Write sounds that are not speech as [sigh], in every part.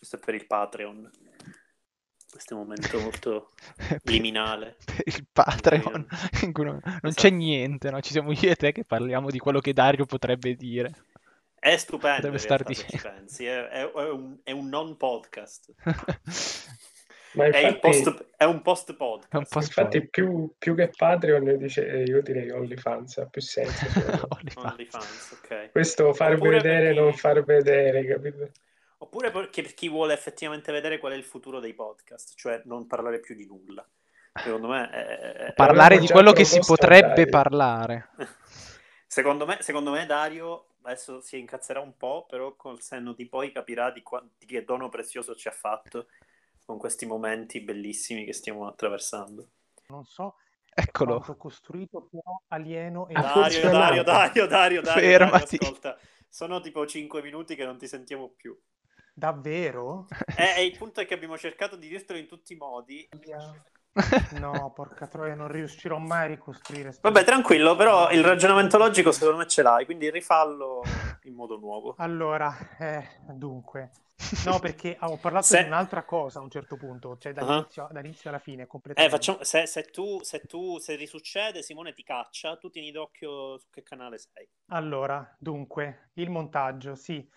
Questo è per il Patreon. Questo è un momento [laughs] molto liminale. Per il Patreon, [laughs] in cui non, non Esatto. c'è niente, no? Ci siamo io e te che parliamo di quello che Dario potrebbe dire. È stupendo se ci pensi, è, è- è un, è un non podcast. [laughs] Ma È, infatti, post, è un post È un podcast. po' infatti più, più che Patreon dice, eh, io direi OnlyFans, ha più senso. OnlyFans. OnlyFans, ok. Questo far Oppure vedere, per chi- non far vedere, capito? Oppure perché per chi vuole effettivamente vedere qual è il futuro dei podcast, cioè non parlare più di nulla. Secondo me è, è- Parlare di quello che si potrebbe Dario. parlare. [laughs] Secondo me, secondo me Dario adesso si incazzerà un po', però col senno di poi capirà di, qua- di che dono prezioso ci ha fatto con questi momenti bellissimi che stiamo attraversando. Non so Eccolo. quanto costruito però alieno e Dario. Dario, Dario, Dario, Dario, Fermati. Dario, ascolta, sono tipo 5 minuti che non ti sentiamo più. Davvero? E, e il punto è che abbiamo cercato di dirtelo in tutti i modi. No, porca troia, non riuscirò mai a ricostruire. Vabbè, tranquillo, però il ragionamento logico secondo me ce l'hai, quindi rifallo in modo nuovo. Allora, eh, dunque, no, perché ho parlato Se- di un'altra cosa a un certo punto, cioè Ah. dall'inizio, dall'inizio alla fine, Eh, completamente. facciamo, se, se tu, se tu, se risuccede, Simone ti caccia, tu tieni d'occhio su che canale sei. Allora, dunque, il montaggio, sì.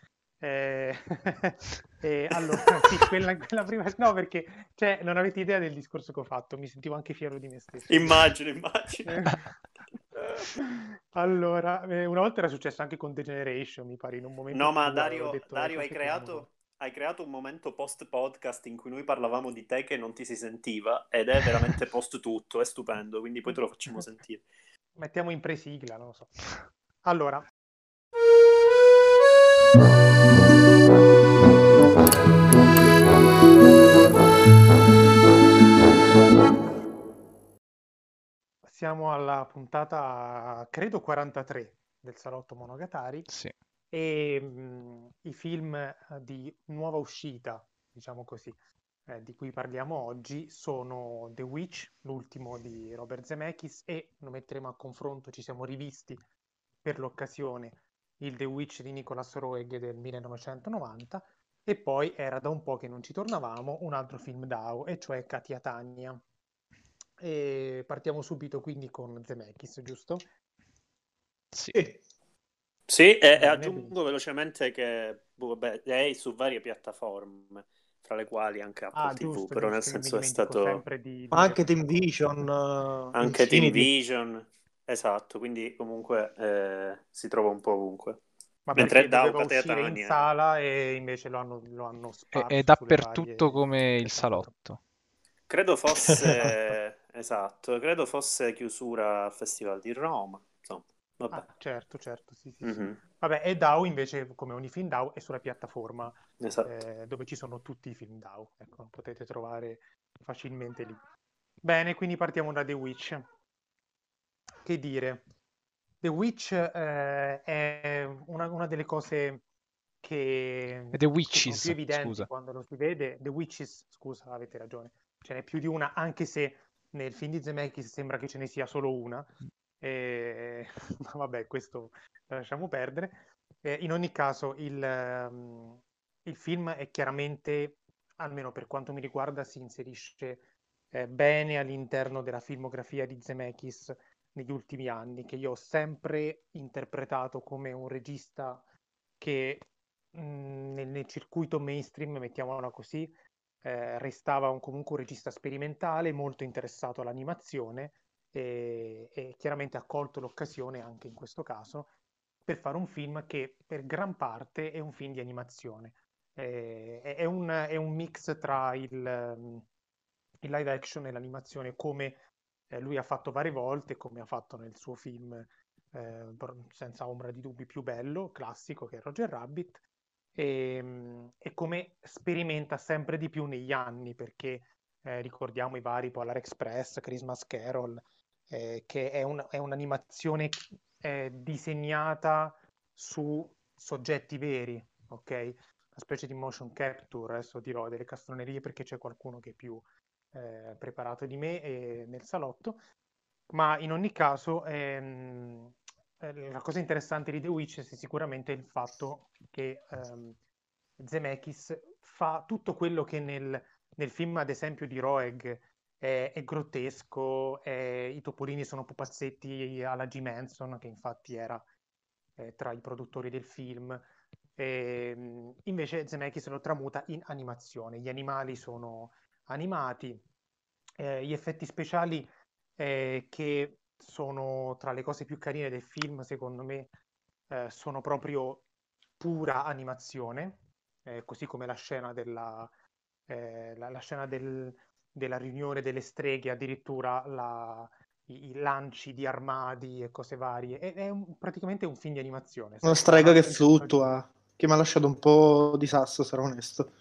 Eh, [laughs] eh, allora, [laughs] sì, quella, quella prima... No, perché cioè, non avete idea del discorso che ho fatto, mi sentivo anche fiero di me stesso. Immagino, immagino. Eh, Allora, eh, una volta era successo anche con Degeneration, mi pare, in un momento No, ma Dario, detto Dario, hai creato, hai creato un momento post podcast in cui noi parlavamo di te che non ti si sentiva ed è veramente post tutto, è stupendo, quindi poi te lo facciamo [laughs] sentire. Mettiamo in presigla, non lo so. Allora, siamo alla puntata, credo 43 del Salotto Monogatari Sì. e mh, i film eh, di nuova uscita, diciamo così, eh, di cui parliamo oggi sono The Witch, l'ultimo di Robert Zemeckis e lo metteremo a confronto, ci siamo rivisti per l'occasione il The Witch di Nicolas Roeg del 1990 e poi era da un po' che non ci tornavamo un altro film DAO e cioè Katia Tania. E partiamo subito quindi con Zemeckis, giusto? Sì. Sì, e, e aggiungo velocemente che boh, vabbè, è su varie piattaforme, fra le quali anche Apple Ah, TV, giusto, però nel giusto, mi senso è stato di, di Ma anche Team Vision, eh, anche Team. Vision, esatto, quindi comunque eh, si trova un po' ovunque. Ma Mentre uscire in sala e invece lo hanno, lo hanno È, sparso è dappertutto varie come il piattaforme. salotto. Credo fosse, [laughs] esatto, credo fosse chiusura al Festival di Roma, insomma, vabbè. Ah, certo, certo, sì, sì, sì. Mhm, Vabbè, e DAO invece, come ogni film DAO, è sulla piattaforma esatto. eh, dove ci sono tutti i film DAO. Ecco, lo potete trovare facilmente lì. Bene, quindi partiamo da The Witch. Che dire? The Witch eh, è una, una delle cose che, The Witches, più evidenti scusa. quando lo si vede. The Witches, scusa, avete ragione. Ce n'è più di una, anche se nel film di Zemeckis sembra che ce ne sia solo una. E... [laughs] Ma vabbè, questo lo lasciamo perdere. Eh, in ogni caso, il, ehm, il film è chiaramente, almeno per quanto mi riguarda, si inserisce eh, bene all'interno della filmografia di Zemeckis negli ultimi anni, che io ho sempre interpretato come un regista che mh, nel, nel circuito mainstream, mettiamola così, eh, restava un- comunque un regista sperimentale, molto interessato all'animazione e, e chiaramente ha colto l'occasione anche in questo caso per fare un film che per gran parte è un film di animazione. Eh, è, un, è un mix tra il, ehm, il live action e l'animazione, come eh, lui ha fatto varie volte, come ha fatto nel suo film eh, senza ombra di dubbi più bello, classico, che è Roger Rabbit, e, mm, e come sperimenta sempre di più negli anni, perché eh, ricordiamo i vari Polar Express, Christmas Carol, eh, che è, un- è un'animazione eh, disegnata su soggetti veri, ok? Una specie di motion capture, adesso dirò delle castronerie perché c'è qualcuno che è più eh, preparato di me eh, nel salotto, ma in ogni caso ehm, eh, la cosa interessante di The Witch è sicuramente il fatto che ehm, Zemeckis fa tutto quello che nel, nel film, ad esempio, di Roeg è, è grottesco, è, i topolini sono pupazzetti alla G. Manson, che infatti era eh, tra i produttori del film. E, ehm, invece Zemeckis lo tramuta in animazione. Gli animali sono animati, eh, gli effetti speciali eh, che sono tra le cose più carine del film, secondo me, eh, sono proprio pura animazione, eh, così come la scena della, eh, la, la scena del, della riunione delle streghe, addirittura la, i, i, lanci di armadi e cose varie. È, è un, praticamente un film di animazione. Una strega che fluttua, che mi ha lasciato un po' di sasso, sarò onesto.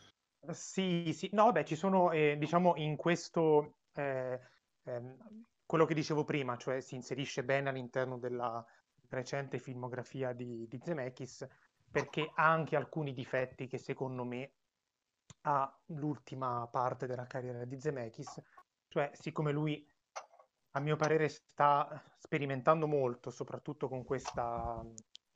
Sì, sì, no, beh, ci sono, eh, diciamo, in questo, eh, ehm, quello che dicevo prima, cioè si inserisce bene all'interno della recente filmografia di, di Zemeckis, perché ha anche alcuni difetti che secondo me ha l'ultima parte della carriera di Zemeckis, cioè siccome lui a mio parere sta sperimentando molto, soprattutto con questa,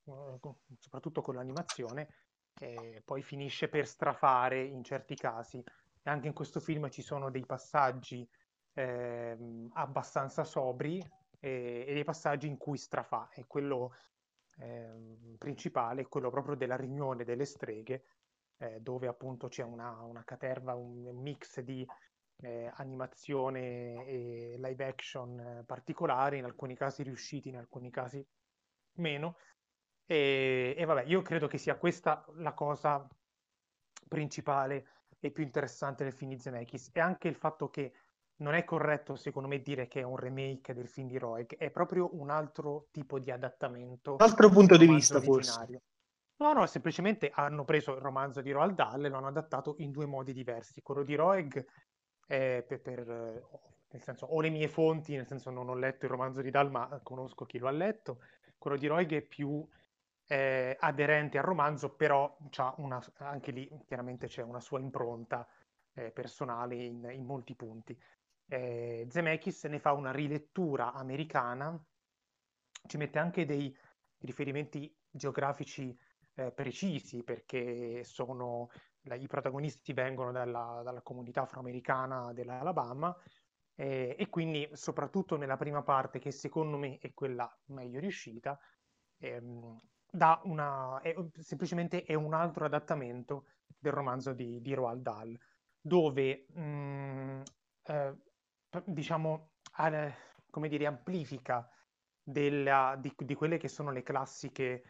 eh, soprattutto con l'animazione, e poi finisce per strafare in certi casi. Anche in questo film ci sono dei passaggi eh, abbastanza sobri e, e, dei passaggi in cui strafa. E quello eh, principale è quello proprio della riunione delle streghe, eh, dove appunto c'è una, una caterva, un, mix di eh, animazione e live action eh, particolari, in alcuni casi riusciti, in alcuni casi meno. E, e, vabbè, io credo che sia questa la cosa principale e più interessante del film di Zemeckis e anche il fatto che non è corretto secondo me dire che è un remake del film di Roeg, è proprio un altro tipo di adattamento. Un altro punto di vista originario. forse. No, no, semplicemente hanno preso il romanzo di Roald Dahl e lo hanno adattato in due modi diversi. Quello di Roeg è per, per, nel senso, ho le mie fonti, nel senso non ho letto il romanzo di Dahl, ma conosco chi lo ha letto. Quello di Roeg è più eh, aderente al romanzo, però una, anche lì chiaramente c'è una sua impronta eh, personale in, in, molti punti. Eh, Zemeckis ne fa una rilettura americana, ci mette anche dei riferimenti geografici eh, precisi perché sono, la, i protagonisti vengono dalla, dalla comunità afroamericana dell'Alabama eh, e quindi soprattutto nella prima parte che secondo me è quella meglio riuscita ehm, da una, è, semplicemente è un altro adattamento del romanzo di, di Roald Dahl dove mh, mm, eh, diciamo eh, come dire amplifica della, di, di, quelle che sono le classiche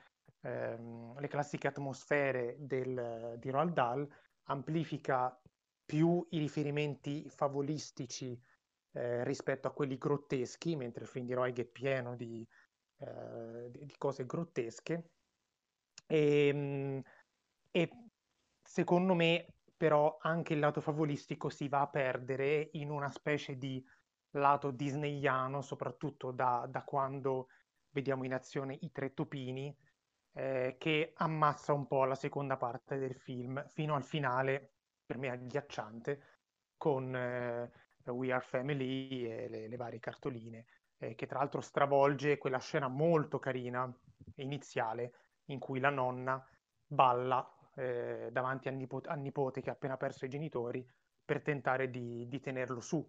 ehm, le classiche atmosfere del, di Roald Dahl, amplifica più i riferimenti favolistici eh, rispetto a quelli grotteschi, mentre il film di Roig è pieno di, eh, di, cose grottesche. E, ehm, e, secondo me, però, anche il lato favolistico si va a perdere in una specie di lato disneyano, soprattutto da, da quando vediamo in azione i tre topini, eh, che ammazza un po' la seconda parte del film, fino al finale, per me agghiacciante, con eh, We Are Family e le, le varie cartoline, eh, che tra l'altro stravolge quella scena molto carina iniziale in cui la nonna balla eh, davanti al nipote, al nipote, che ha appena perso i genitori per tentare di, di tenerlo su,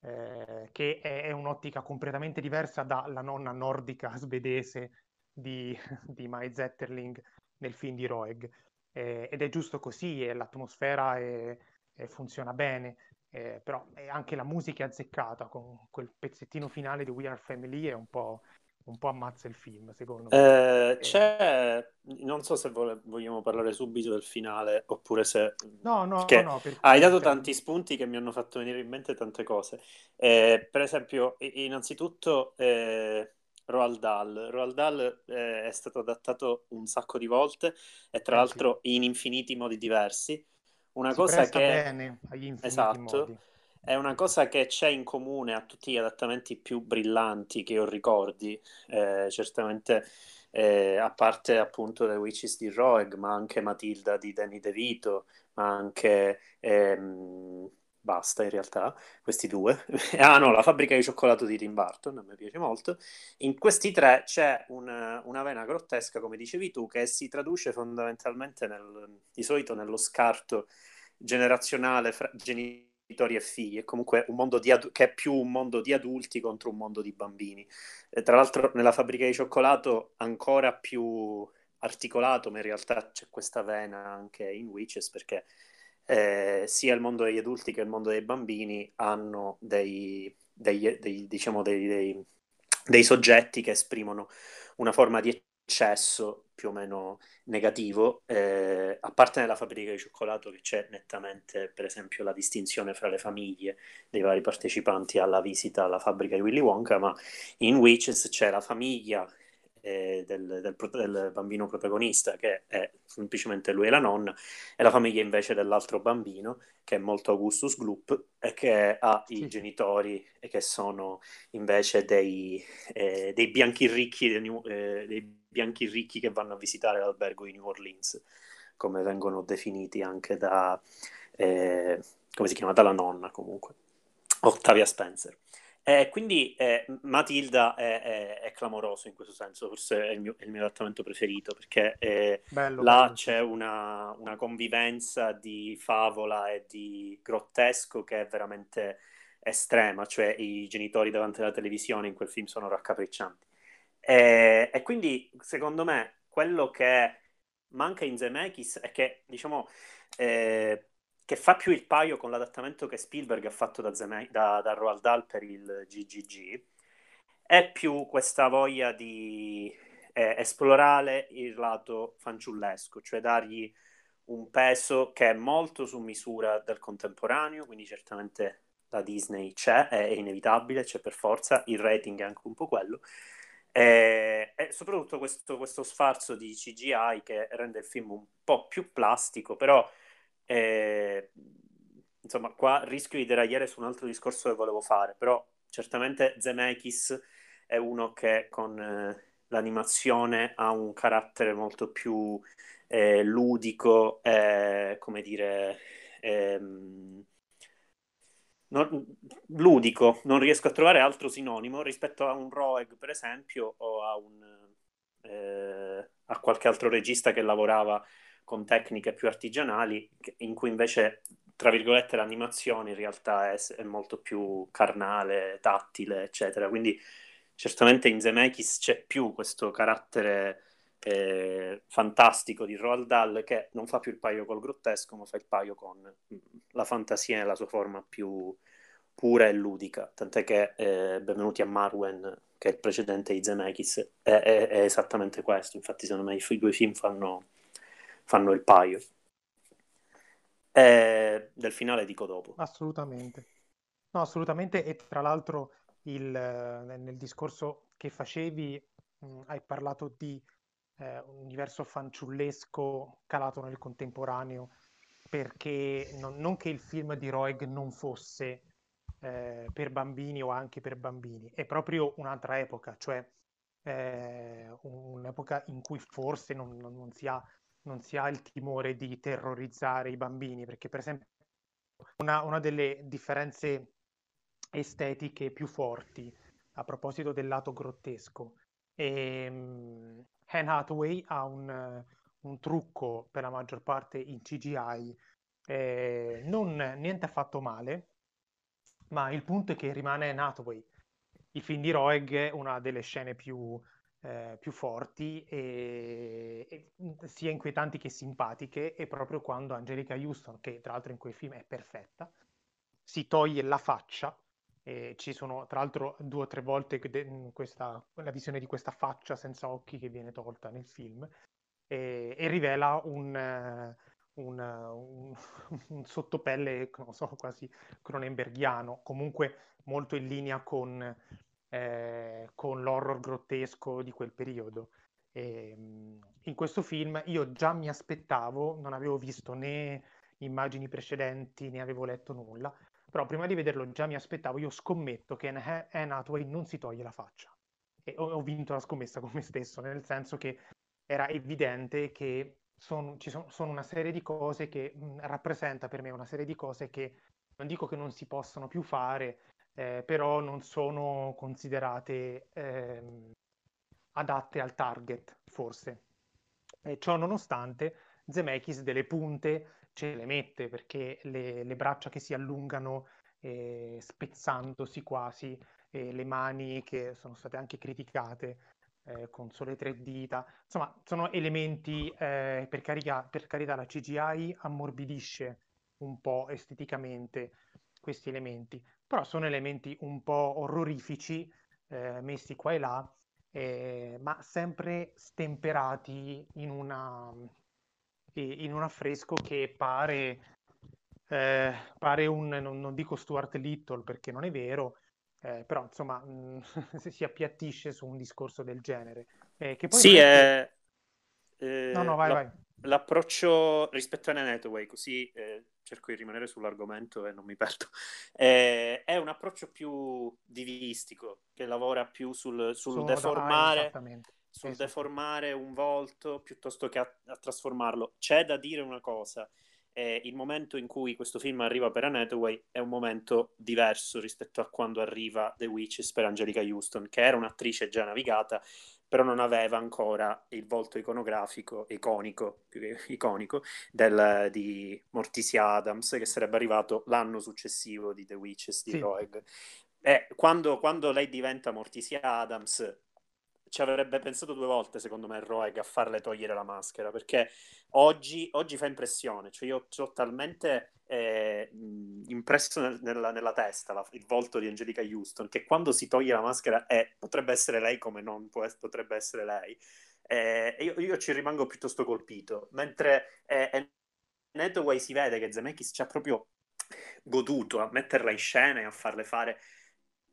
eh, che è, è, un'ottica completamente diversa dalla nonna nordica [laughs] svedese di, di Mai Zetterling nel film di Roeg. Eh, ed è giusto così, l'atmosfera è, è funziona bene, eh, però anche la musica è azzeccata, con quel pezzettino finale di We Are Family è un po', un po' ammazza il film, secondo me. Eh, eh, c'è, non so se vole, vogliamo parlare subito del finale oppure se... No, no, no, no hai dato tanti spunti che mi hanno fatto venire in mente tante cose. Eh, per esempio, innanzitutto eh, Roald Dahl. Roald Dahl eh, è stato adattato un sacco di volte e tra eh, l'altro in infiniti modi diversi. Una si cosa che bene agli esatto, modi. È una cosa che c'è in comune a tutti gli adattamenti più brillanti che io ricordi, eh, certamente eh, a parte appunto The Witches di Roeg, ma anche Matilda di Danny DeVito, ma anche ehm, basta in realtà, questi due. [laughs] ah no, la fabbrica di cioccolato di Tim Burton, a me piace molto. In questi tre c'è una, una vena grottesca, come dicevi tu, che si traduce fondamentalmente nel, di solito nello scarto generazionale fra genitori e figli, è comunque un mondo di adu- che è più un mondo di adulti contro un mondo di bambini. E tra l'altro nella fabbrica di cioccolato ancora più articolato, ma in realtà c'è questa vena anche in Witches perché eh, sia il mondo degli adulti che il mondo dei bambini hanno dei, dei, dei, diciamo dei, soggetti che esprimono una forma di eccesso più o meno negativo, eh, a parte nella fabbrica di cioccolato che c'è nettamente, per esempio, la distinzione fra le famiglie dei vari partecipanti alla visita alla fabbrica di Willy Wonka, ma in Witches c'è la famiglia eh, del, del, del, bambino protagonista, che è semplicemente lui e la nonna, e la famiglia invece dell'altro bambino, che è molto Augustus Gloop, e che ha i genitori e che sono invece dei, eh, dei bianchi ricchi, dei, eh, dei bianchi ricchi che vanno a visitare l'albergo di New Orleans, come vengono definiti anche da, eh, come si chiama, dalla nonna comunque, Ottavia Spencer. Eh, quindi eh, Matilda è, è, è, clamoroso in questo senso, forse è il mio, è il mio adattamento preferito, perché eh, bello, là bello. c'è una, una, convivenza di favola e di grottesco che è veramente estrema, cioè i genitori davanti alla televisione in quel film sono raccapriccianti. E, e quindi, secondo me, quello che manca in Zemeckis è che, diciamo, eh, che fa più il paio con l'adattamento che Spielberg ha fatto da, Zeme- da, da Roald Dahl per il GGG, è più questa voglia di eh, esplorare il lato fanciullesco, cioè dargli un peso che è molto su misura del contemporaneo, quindi certamente la Disney c'è, è inevitabile, c'è per forza, il rating è anche un po' quello, e, e soprattutto questo, questo sfarzo di CGI che rende il film un po' più plastico, però e, insomma, qua rischio di deragliare su un altro discorso che volevo fare, però certamente Zemeckis è uno che con eh, l'animazione ha un carattere molto più eh, ludico, eh, come dire, ehm, non, ludico, non riesco a trovare altro sinonimo rispetto a un Roeg, per esempio, o a, un, eh, a qualche altro regista che lavorava con tecniche più artigianali, in cui invece, tra virgolette, l'animazione in realtà è, è molto più carnale, tattile, eccetera. Quindi certamente in Zemeckis c'è più questo carattere eh, fantastico di Roald Dahl che non fa più il paio col grottesco, ma fa il paio con mm, la fantasia nella sua forma più pura e ludica. Tant'è che eh, Benvenuti a Marwen, che è il precedente di Zemeckis, è, è, è esattamente questo. Infatti, secondo me i due film fanno fanno il paio. E del finale dico dopo. Assolutamente. No, assolutamente. E tra l'altro il, nel discorso che facevi mh, hai parlato di eh, un universo fanciullesco calato nel contemporaneo perché non, non che il film di Roeg non fosse eh, per bambini o anche per bambini, è proprio un'altra epoca, cioè eh, un'epoca in cui forse non, non, non si ha non si ha il timore di terrorizzare i bambini, perché per esempio una, una delle differenze estetiche più forti a proposito del lato grottesco è um, Anne Hathaway ha un, un, trucco per la maggior parte in CGI eh, non niente affatto male ma il punto è che rimane Anne Hathaway. Il film di Roeg una delle scene più eh, più forti e, e, sia inquietanti che simpatiche e proprio quando Angelica Houston, che tra l'altro in quei film è perfetta, si toglie la faccia e ci sono tra l'altro due o tre volte questa, la visione di questa faccia senza occhi che viene tolta nel film e, e rivela un, un, un, [laughs] un, sottopelle, non so, quasi cronenberghiano, comunque molto in linea con eh, con l'horror grottesco di quel periodo. E, ehm, in questo film io già mi aspettavo, non avevo visto né immagini precedenti né avevo letto nulla, però prima di vederlo già mi aspettavo, io scommetto che Anne Hathaway non si toglie la faccia. E ho, ho vinto la scommessa con me stesso, nel senso che era evidente che son, ci sono, sono una serie di cose che mh, rappresenta per me una serie di cose che non dico che non si possano più fare, eh, però non sono considerate ehm, adatte al target, forse. E ciò nonostante, Zemeckis delle punte ce le mette perché le, le braccia che si allungano eh, spezzandosi quasi, e le mani che sono state anche criticate eh, con sole tre dita, insomma sono elementi, eh, per, carica, per carità la CGI ammorbidisce un po' esteticamente questi elementi, però sono elementi un po' orrorifici eh, messi qua e là, eh, ma sempre stemperati in, una, in un affresco che pare, eh, pare un, non, non, dico Stuart Little perché non è vero, eh, però insomma [laughs] mh, si appiattisce su un discorso del genere. Eh, che poi sì, è... Eh, no, no, vai, la... vai. L'approccio rispetto a Netway, così eh, cerco di rimanere sull'argomento e non mi perdo, eh, è un approccio più divistico, che lavora più sul, sul deformare, sul esatto. deformare un volto piuttosto che a, a trasformarlo. C'è da dire una cosa, eh, il momento in cui questo film arriva per Anne Hathaway è un momento diverso rispetto a quando arriva The Witches per Angelica Houston, che era un'attrice già navigata, però non aveva ancora il volto iconografico, iconico, più che iconico, del, di Morticia Adams, che sarebbe arrivato l'anno successivo di The Witches di sì. Roeg. E quando, quando lei diventa Morticia Adams, ci avrebbe pensato due volte, secondo me, Roeg a farle togliere la maschera, perché oggi, oggi fa impressione, cioè io ho talmente eh, impresso nel, nella, nella, testa la, il volto di Angelica Houston, che quando si toglie la maschera è, potrebbe essere lei come non può, potrebbe essere lei. Eh, io, io, ci rimango piuttosto colpito, mentre eh, Netway si vede che Zemeckis ci ha proprio goduto a metterla in scena e a farle fare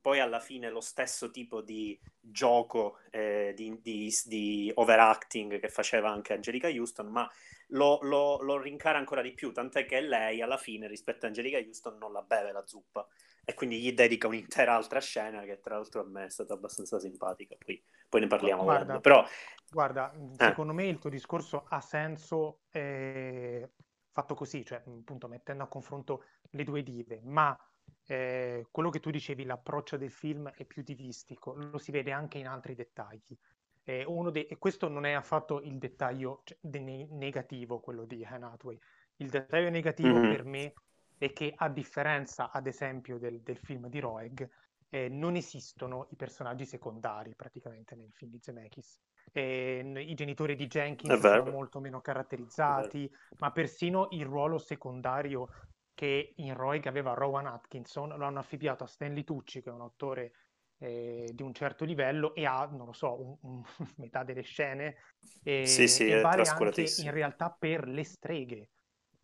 poi alla fine lo stesso tipo di gioco eh, di, di, di, overacting che faceva anche Angelica Houston, ma lo, lo, lo, rincara ancora di più, tant'è che lei alla fine rispetto a Angelica Houston non la beve la zuppa e quindi gli dedica un'intera altra scena che tra l'altro a me è stata abbastanza simpatica, poi, poi ne parliamo. Guarda, Però, guarda eh. secondo me il tuo discorso ha senso eh, fatto così, cioè appunto mettendo a confronto le due dive, ma eh, quello che tu dicevi, l'approccio del film è più divistico, lo si vede anche in altri dettagli. Eh, de- e questo non è affatto il dettaglio cioè, de- negativo, quello di Anne Hathaway. Il dettaglio negativo mm-hmm. per me è che, a differenza, ad esempio, del, del film di Roeg, eh, non esistono i personaggi secondari praticamente nel film di Zemeckis. Eh, I genitori di Jenkins sono molto meno caratterizzati, ma persino il ruolo secondario che in Roig aveva Rowan Atkinson, lo hanno affibbiato a Stanley Tucci, che è un attore eh, di un certo livello e ha, non lo so, un, un, [laughs] metà delle scene. E, sì, sì, e vale anche in realtà per le streghe.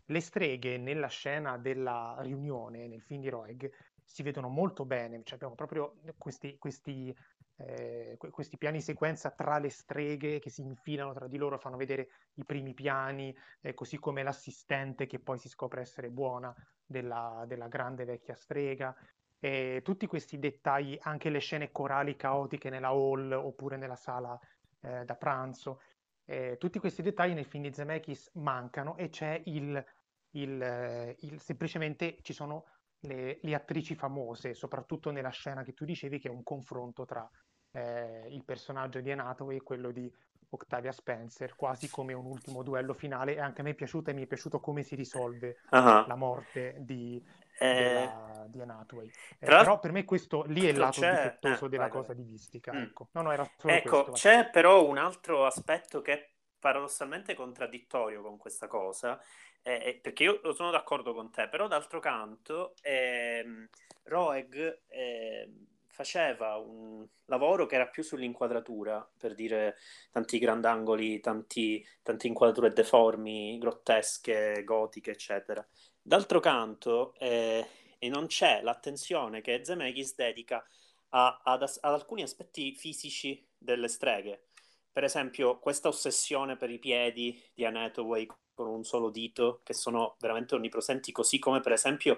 Le streghe nella scena della riunione, nel film di Roeg, si vedono molto bene, cioè abbiamo proprio questi, questi eh, questi piani sequenza tra le streghe che si infilano tra di loro, fanno vedere i primi piani, eh, così come l'assistente che poi si scopre essere buona della, della grande vecchia strega. E tutti questi dettagli, anche le scene corali caotiche nella hall oppure nella sala eh, da pranzo, eh, tutti questi dettagli nel film di Zemeckis mancano e c'è il, il, eh, il semplicemente ci sono le, le, attrici famose, soprattutto nella scena che tu dicevi, che è un confronto tra eh, il personaggio di Anatomy e quello di Octavia Spencer, quasi come un ultimo duello finale. E anche a me è piaciuto e mi è piaciuto come si risolve uh-huh. la morte di, eh... della, di Anatomy. Eh, però per me questo lì è il lato c'è... difettoso eh, della vai, cosa vai. divistica. Mm. Ecco. No, no, era solo ecco, questo, c'è però un altro aspetto che è paradossalmente contraddittorio con questa cosa, eh, eh, perché io sono d'accordo con te, però d'altro canto ehm, Roeg eh, faceva un lavoro che era più sull'inquadratura, per dire tanti grandangoli, tanti, tante inquadrature deformi, grottesche, gotiche, eccetera. D'altro canto, eh, e non c'è l'attenzione che Zemeckis dedica a, ad, ad alcuni aspetti fisici delle streghe. Per esempio, questa ossessione per i piedi di Anne Hathaway con un solo dito, che sono veramente onnipresenti, così come per esempio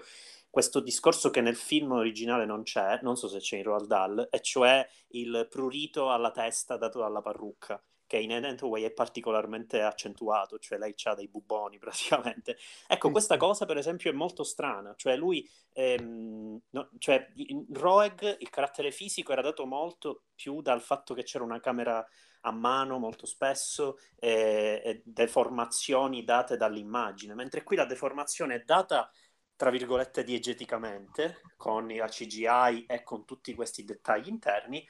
questo discorso che nel film originale non c'è, non so se c'è in Roald Dahl, e cioè il prurito alla testa dato dalla parrucca, che in Anne Hathaway è particolarmente accentuato, cioè lei ha dei buboni [laughs] praticamente. Ecco, questa cosa per esempio è molto strana, cioè lui, ehm, no- cioè in Roeg il carattere fisico era dato molto più dal fatto che c'era una camera a mano molto spesso e, e deformazioni date dall'immagine, mentre qui la deformazione è data tra virgolette diegeticamente con la CGI e con tutti questi dettagli interni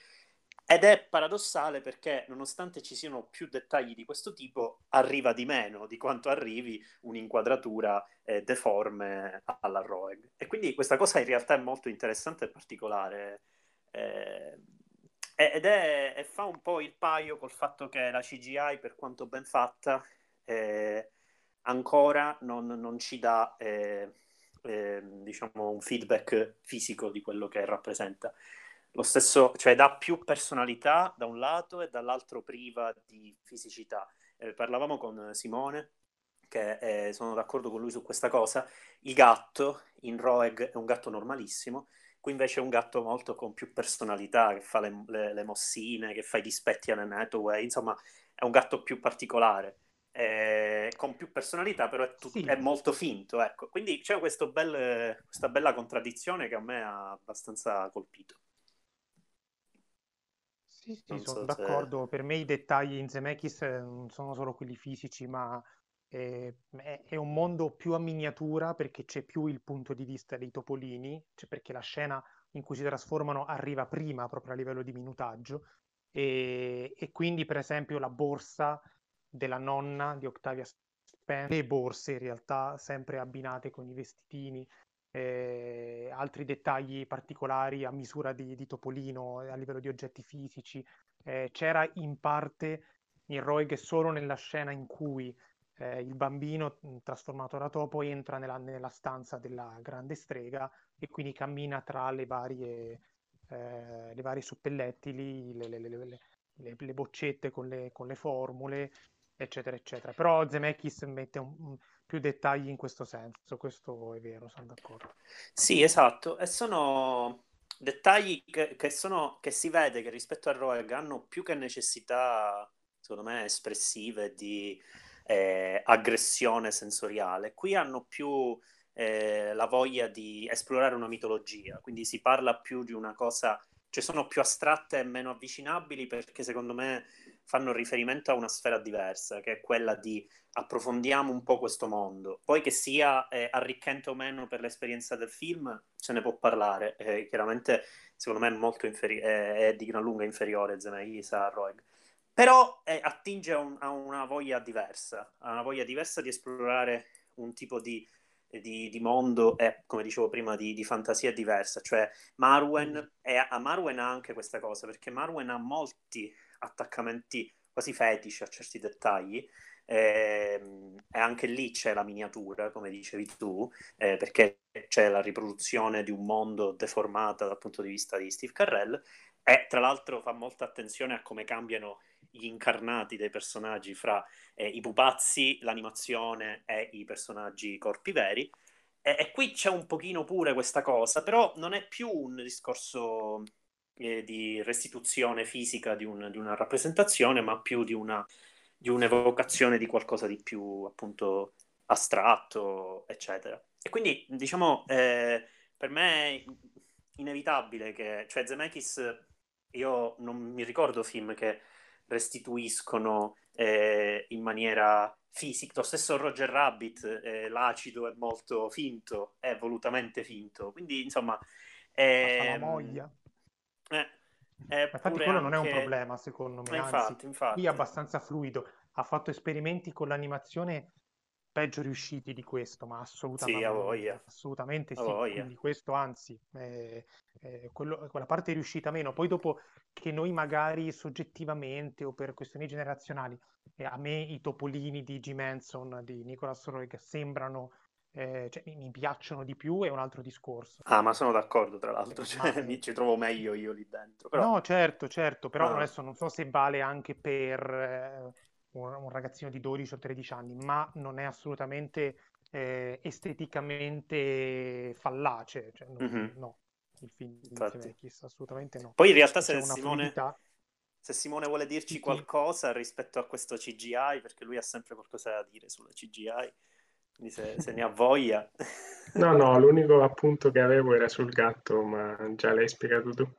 ed è paradossale perché nonostante ci siano più dettagli di questo tipo arriva di meno di quanto arrivi un'inquadratura eh, deforme alla Roeg. E quindi questa cosa in realtà è molto interessante e particolare eh, ed è, e fa un po' il paio col fatto che la CGI per quanto ben fatta eh, ancora non, non ci dà eh, eh, diciamo un feedback fisico di quello che rappresenta. Lo stesso, cioè dà più personalità da un lato e dall'altro priva di fisicità. Eh, parlavamo con Simone, che eh, sono d'accordo con lui su questa cosa. Il gatto in Roeg è un gatto normalissimo, qui invece è un gatto molto con più personalità, che fa le, le, le mossine, che fa i dispetti alla Hathaway, insomma è un gatto più particolare eh, con più personalità, però è, tut- Sì. è molto finto. Ecco. Quindi c'è bel- questa bella contraddizione che a me ha abbastanza colpito. Sì, sì, Non sono so se- d'accordo. Per me i dettagli in Zemeckis eh, non sono solo quelli fisici, ma è, è un mondo più a miniatura perché c'è più il punto di vista dei topolini, cioè perché la scena in cui si trasformano arriva prima proprio a livello di minutaggio e, e quindi per esempio la borsa della nonna di Octavia Spencer, le borse in realtà sempre abbinate con i vestitini, eh, altri dettagli particolari a misura di, di Topolino a livello di oggetti fisici. Eh, c'era in parte in Roeg solo nella scena in cui eh, il bambino mh, trasformato da topo entra nella, nella stanza della grande strega e quindi cammina tra le varie, eh, le varie suppellettili, le, le- le- boccette con le, con le formule, eccetera, eccetera. Però Zemeckis mette un- un- più dettagli in questo senso, questo è vero, sono d'accordo. Sì, esatto, e sono dettagli che, che sono, che si vede che rispetto a Roeg hanno più che necessità, secondo me, espressive di eh, aggressione sensoriale. Qui hanno più eh, la voglia di esplorare una mitologia, quindi si parla più di una cosa, cioè sono più astratte e meno avvicinabili perché secondo me fanno riferimento a una sfera diversa, che è quella di approfondiamo un po' questo mondo. Poi che sia eh, arricchente o meno per l'esperienza del film, se ne può parlare. Eh, chiaramente, secondo me, è, inferi- è, è di gran lunga inferiore Zemeckis a Roeg. Però eh, attinge a, un- a una voglia diversa, a una voglia diversa di esplorare un tipo di, di- di mondo e, come dicevo prima, di, di fantasia diversa. Cioè, Marwen, e a Marwen ha anche questa cosa, perché Marwen ha molti attaccamenti quasi fetici a certi dettagli. Ehm, e anche lì c'è la miniatura, come dicevi tu, eh, perché c'è la riproduzione di un mondo deformata dal punto di vista di Steve Carrell. E tra l'altro fa molta attenzione a come cambiano gli incarnati dei personaggi fra eh, i pupazzi, l'animazione e i personaggi corpi veri. E, e qui c'è un pochino pure questa cosa, però non è più un discorso eh, di restituzione fisica di, un- di una rappresentazione, ma più di una di un'evocazione di qualcosa di più appunto astratto, eccetera. E quindi, diciamo, eh, per me è inevitabile che, cioè Zemeckis, io non mi ricordo film che restituiscono eh, in maniera fisica. Lo stesso Roger Rabbit, eh, l'acido è molto finto, è volutamente finto. Quindi, insomma, Ma fa la ehm, moglia. eh, infatti quello non è un anche- problema, secondo me, Eh, anzi, infatti, infatti. qui è abbastanza fluido. Ha fatto esperimenti con l'animazione peggio riusciti di questo, ma assolutamente, Sì, ha voglia. assolutamente sì. voglia. Quindi questo, anzi, è- è quello- quella parte è riuscita meno. Poi dopo che noi magari soggettivamente o per questioni generazionali, eh, a me i topolini di Jim Henson, di Nicolas Roeg, sembrano, eh, cioè, mi, piacciono di più, è un altro discorso. Ah, ma sono d'accordo, tra l'altro, Ma- cioè, [laughs] mi ci trovo meglio io lì dentro. Però, No, certo, certo, però Ah. adesso non so se vale anche per eh, un, un ragazzino di 12 o 13 anni, ma non è assolutamente eh, esteticamente fallace, cioè, non- Mhm. no, il film di. Zemeckis, assolutamente no. Poi in realtà se una Simone, fluidità. se Simone vuole dirci Sì. qualcosa rispetto a questo CGI, perché lui ha sempre qualcosa da dire sulla CGI, quindi se, se ne ha voglia. No, no, l'unico appunto che avevo era sul gatto, ma già l'hai spiegato tu.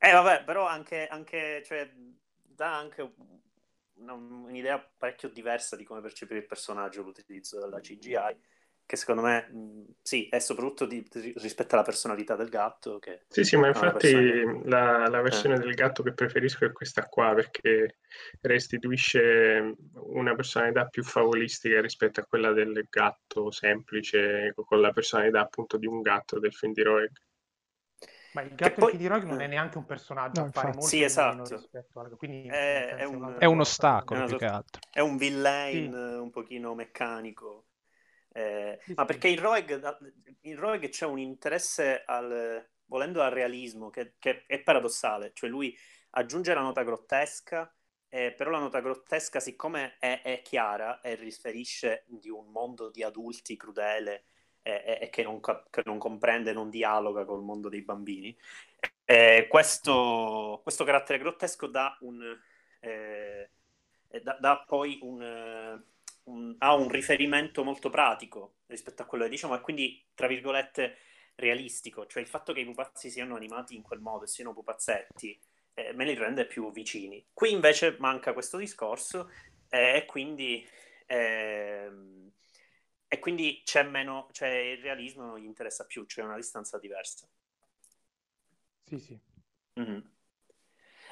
Eh, vabbè, però anche, anche cioè, dà anche una- un'idea parecchio diversa di come percepire il personaggio l'utilizzo della CGI, che secondo me, mh, sì, è soprattutto di- di- rispetto alla personalità del gatto, che Sì, sì, ma infatti persona- la, la versione Eh. del gatto che preferisco è questa qua perché restituisce una personalità più favolistica rispetto a quella del gatto semplice, con la personalità appunto di un gatto del film di Roeg. Ma il gatto poi- di Rogue non eh. è neanche un personaggio, No, appare molto Sì, esatto. rispetto al... Quindi È- è un- È un ostacolo È più che altro. è un villain Sì. un pochino meccanico. Eh, Sì, ma sì. perché in Roeg, in Roeg c'è un interesse al, volendo al realismo che, che è paradossale, cioè lui aggiunge la nota grottesca, eh, però la nota grottesca siccome è, è chiara e riferisce di un mondo di adulti crudele e, che, non, che non comprende, non dialoga col mondo dei bambini, eh, questo, questo carattere grottesco dà un... eh, eh, dà, dà poi un, eh, un- ha un riferimento molto pratico rispetto a quello che diciamo e quindi, tra virgolette, realistico. Cioè il fatto che i pupazzi siano animati in quel modo e siano pupazzetti eh, me li rende più vicini. Qui invece manca questo discorso eh, e quindi... ehm, e quindi c'è meno, cioè il realismo non gli interessa più, c'è una distanza diversa. Sì, sì. Mhm.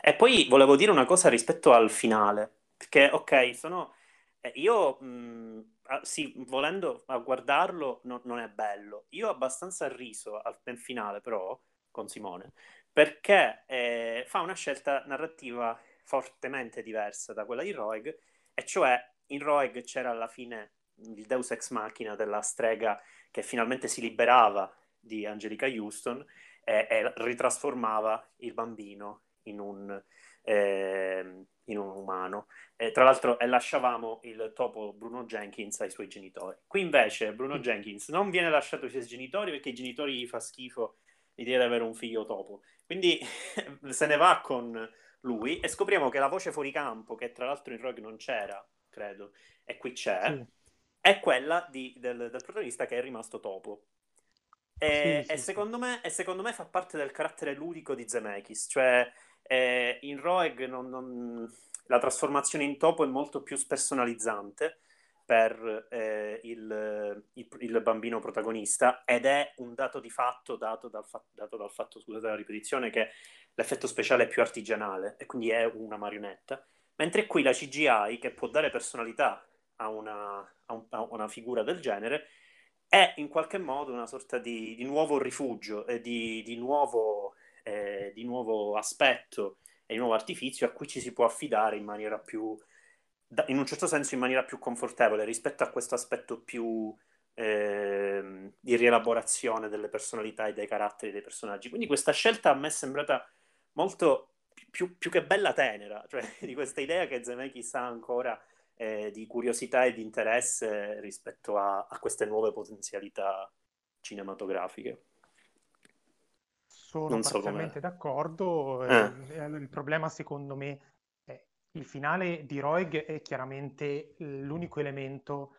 E poi volevo dire una cosa rispetto al finale, perché ok, sono eh, io mh, ah, sì, volendo a guardarlo no- non è bello. Io ho abbastanza riso al nel finale, però, con Simone, perché eh, fa una scelta narrativa fortemente diversa da quella di Roeg, e cioè in Roeg c'era alla fine il Deus ex machina della strega che finalmente si liberava di Angelica Houston e, e ritrasformava il bambino in un, ehm, in un umano. E, tra l'altro, e lasciavamo il topo Bruno Jenkins ai suoi genitori. Qui invece Bruno Jenkins non viene lasciato ai suoi genitori perché i genitori gli fa schifo l'idea di avere un figlio topo. Quindi [laughs] se ne va con lui e scopriamo che la voce fuori campo, che tra l'altro in Rogue non c'era, credo, e qui c'è, Sì. È quella di- del, del protagonista che è rimasto topo. E, Sì, e sì, secondo me, e secondo me fa parte del carattere ludico di Zemeckis, cioè eh, in Roeg non- non- la trasformazione in topo è molto più spersonalizzante per eh, il, il- il bambino protagonista ed è un dato di fatto dato dal, fa- dato dal fatto, scusate la ripetizione, che l'effetto speciale è più artigianale e quindi è una marionetta, mentre qui la CGI che può dare personalità a una, a un- a una figura del genere è in qualche modo una sorta di, di nuovo rifugio e di, di nuovo, eh, di nuovo aspetto e di nuovo artifizio a cui ci si può affidare in maniera più, in un certo senso in maniera più confortevole rispetto a questo aspetto più ehm, di rielaborazione delle personalità e dei caratteri dei personaggi. Quindi questa scelta a me è sembrata molto più, più che bella tenera, cioè [laughs] di questa idea che Zemeckis ha ancora eh, di curiosità e di interesse rispetto a, a queste nuove potenzialità cinematografiche. Sono Non so parzialmente come- d'accordo. Eh. eh, allora, Il problema, secondo me, è il finale di Roeg è chiaramente l'unico elemento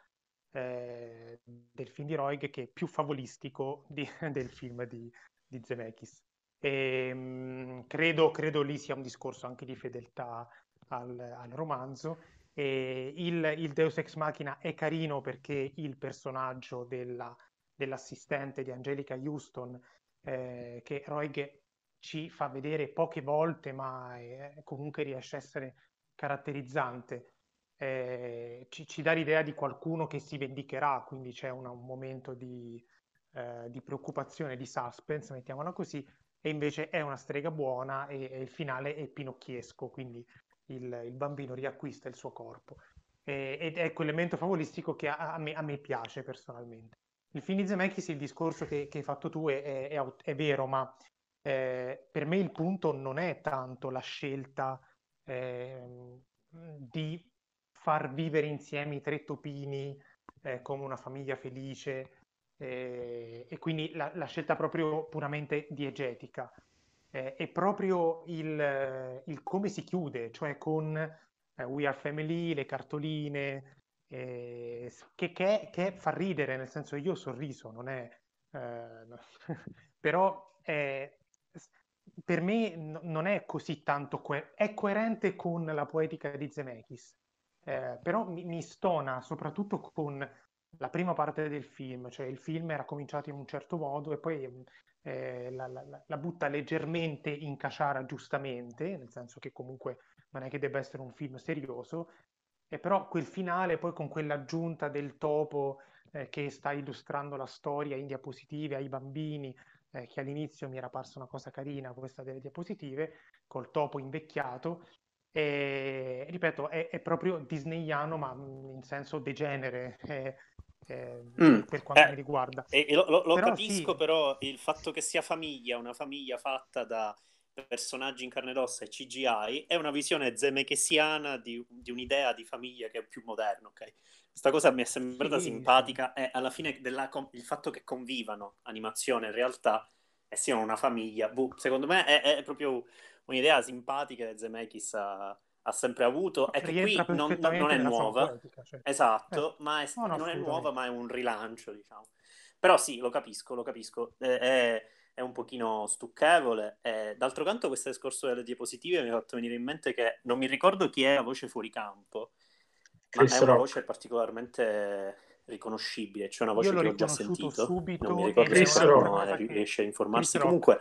eh, del film di Roeg che è più favolistico di- [laughs] del film di, di Zemeckis. E, mh, credo, credo lì sia un discorso anche di fedeltà al, al romanzo. E il, il Deus Ex Machina è carino perché il personaggio della- dell'assistente di Angelica Houston eh, che Roig ci fa vedere poche volte, ma eh, comunque riesce a essere caratterizzante. Eh, ci, ci dà l'idea di qualcuno che si vendicherà, quindi c'è una- un momento di, eh, di preoccupazione, di suspense, mettiamola così, e invece è una strega buona e, e il finale è pinocchiesco, quindi il, il bambino riacquista il suo corpo. E- ed è quell'elemento favolistico che a, a me, a me piace personalmente. Il film di Zemeckis, il discorso che, che hai fatto tu è, è- è è vero, ma eh, per me il punto non è tanto la scelta ehm, di far vivere insieme i tre topini eh, come una famiglia felice eh, e quindi la, la scelta proprio puramente diegetica. Eh, è proprio il, il, come si chiude, cioè con eh, We Are Family, le cartoline, eh, che, che, che, fa ridere, nel senso io ho sorriso, non è... Eh, no. [laughs] però per me n- non è così tanto... Que- è coerente con la poetica di Zemeckis, eh, però mi, mi stona soprattutto con la prima parte del film, cioè il film era cominciato in un certo modo e poi eh, la, la, la, butta leggermente in caciara giustamente, nel senso che comunque non è che debba essere un film serioso, e però quel finale poi con quell'aggiunta del topo eh, che sta illustrando la storia in diapositive ai bambini, eh, che all'inizio mi era parsa una cosa carina questa delle diapositive, col topo invecchiato, e, ripeto, è, è proprio disneyano, ma in senso degenere. È, eh, mm. per quanto eh, mi riguarda. E, e lo, lo, lo però capisco, sì. però il fatto che sia famiglia, una famiglia fatta da personaggi in carne ed ossa e CGI è una visione zemeckesiana di, di, un'idea di famiglia che è più moderna, ok? Questa cosa mi è sembrata sì, simpatica e alla fine della, il fatto che convivano animazione e realtà e siano una famiglia, boh, secondo me è, è, proprio un'idea simpatica che Zemeckis ha, ha sempre avuto e che qui non, non, non è nuova. Cioè. Esatto, eh. ma è, no, non è nuova, ma è un rilancio, diciamo. Però sì, lo capisco, lo capisco. È, è, è un pochino stucchevole. E, d'altro canto, questo discorso delle diapositive mi ha fatto venire in mente che non mi ricordo chi è la voce fuori campo, ma Chris è una Rock. voce particolarmente riconoscibile, cioè una voce che ho già sentito. Subito non mi ricordo se no, riesce a informarsi. Comunque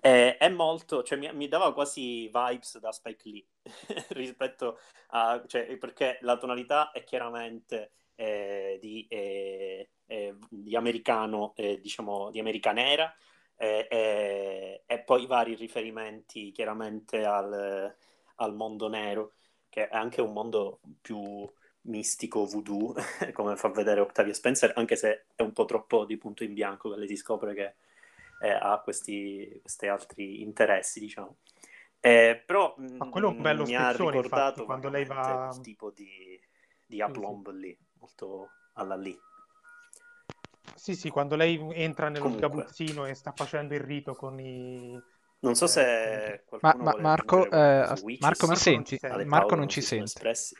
eh, è molto, cioè mi, mi, dava quasi vibes da Spike Lee [laughs] rispetto a, cioè, perché la tonalità è chiaramente eh, di, eh, eh di, americano, eh, diciamo, di americanera e poi vari riferimenti chiaramente al, al mondo nero, che è anche un mondo più mistico voodoo, [laughs] come fa vedere Octavia Spencer, anche se è un po' troppo di punto in bianco che lei si scopre che eh, ha questi, questi altri interessi, diciamo. Eh, però Ma quello è un bello mi ha ricordato infatti, quando lei va... il tipo di, di aplomb sì, lì, molto alla lì. Sì, sì, quando lei entra nello Comunque. sgabuzzino e sta facendo il rito con i... Non so se eh, ma, ma Marco, eh, Marco mi senti? Marco non ci sente. Espressi.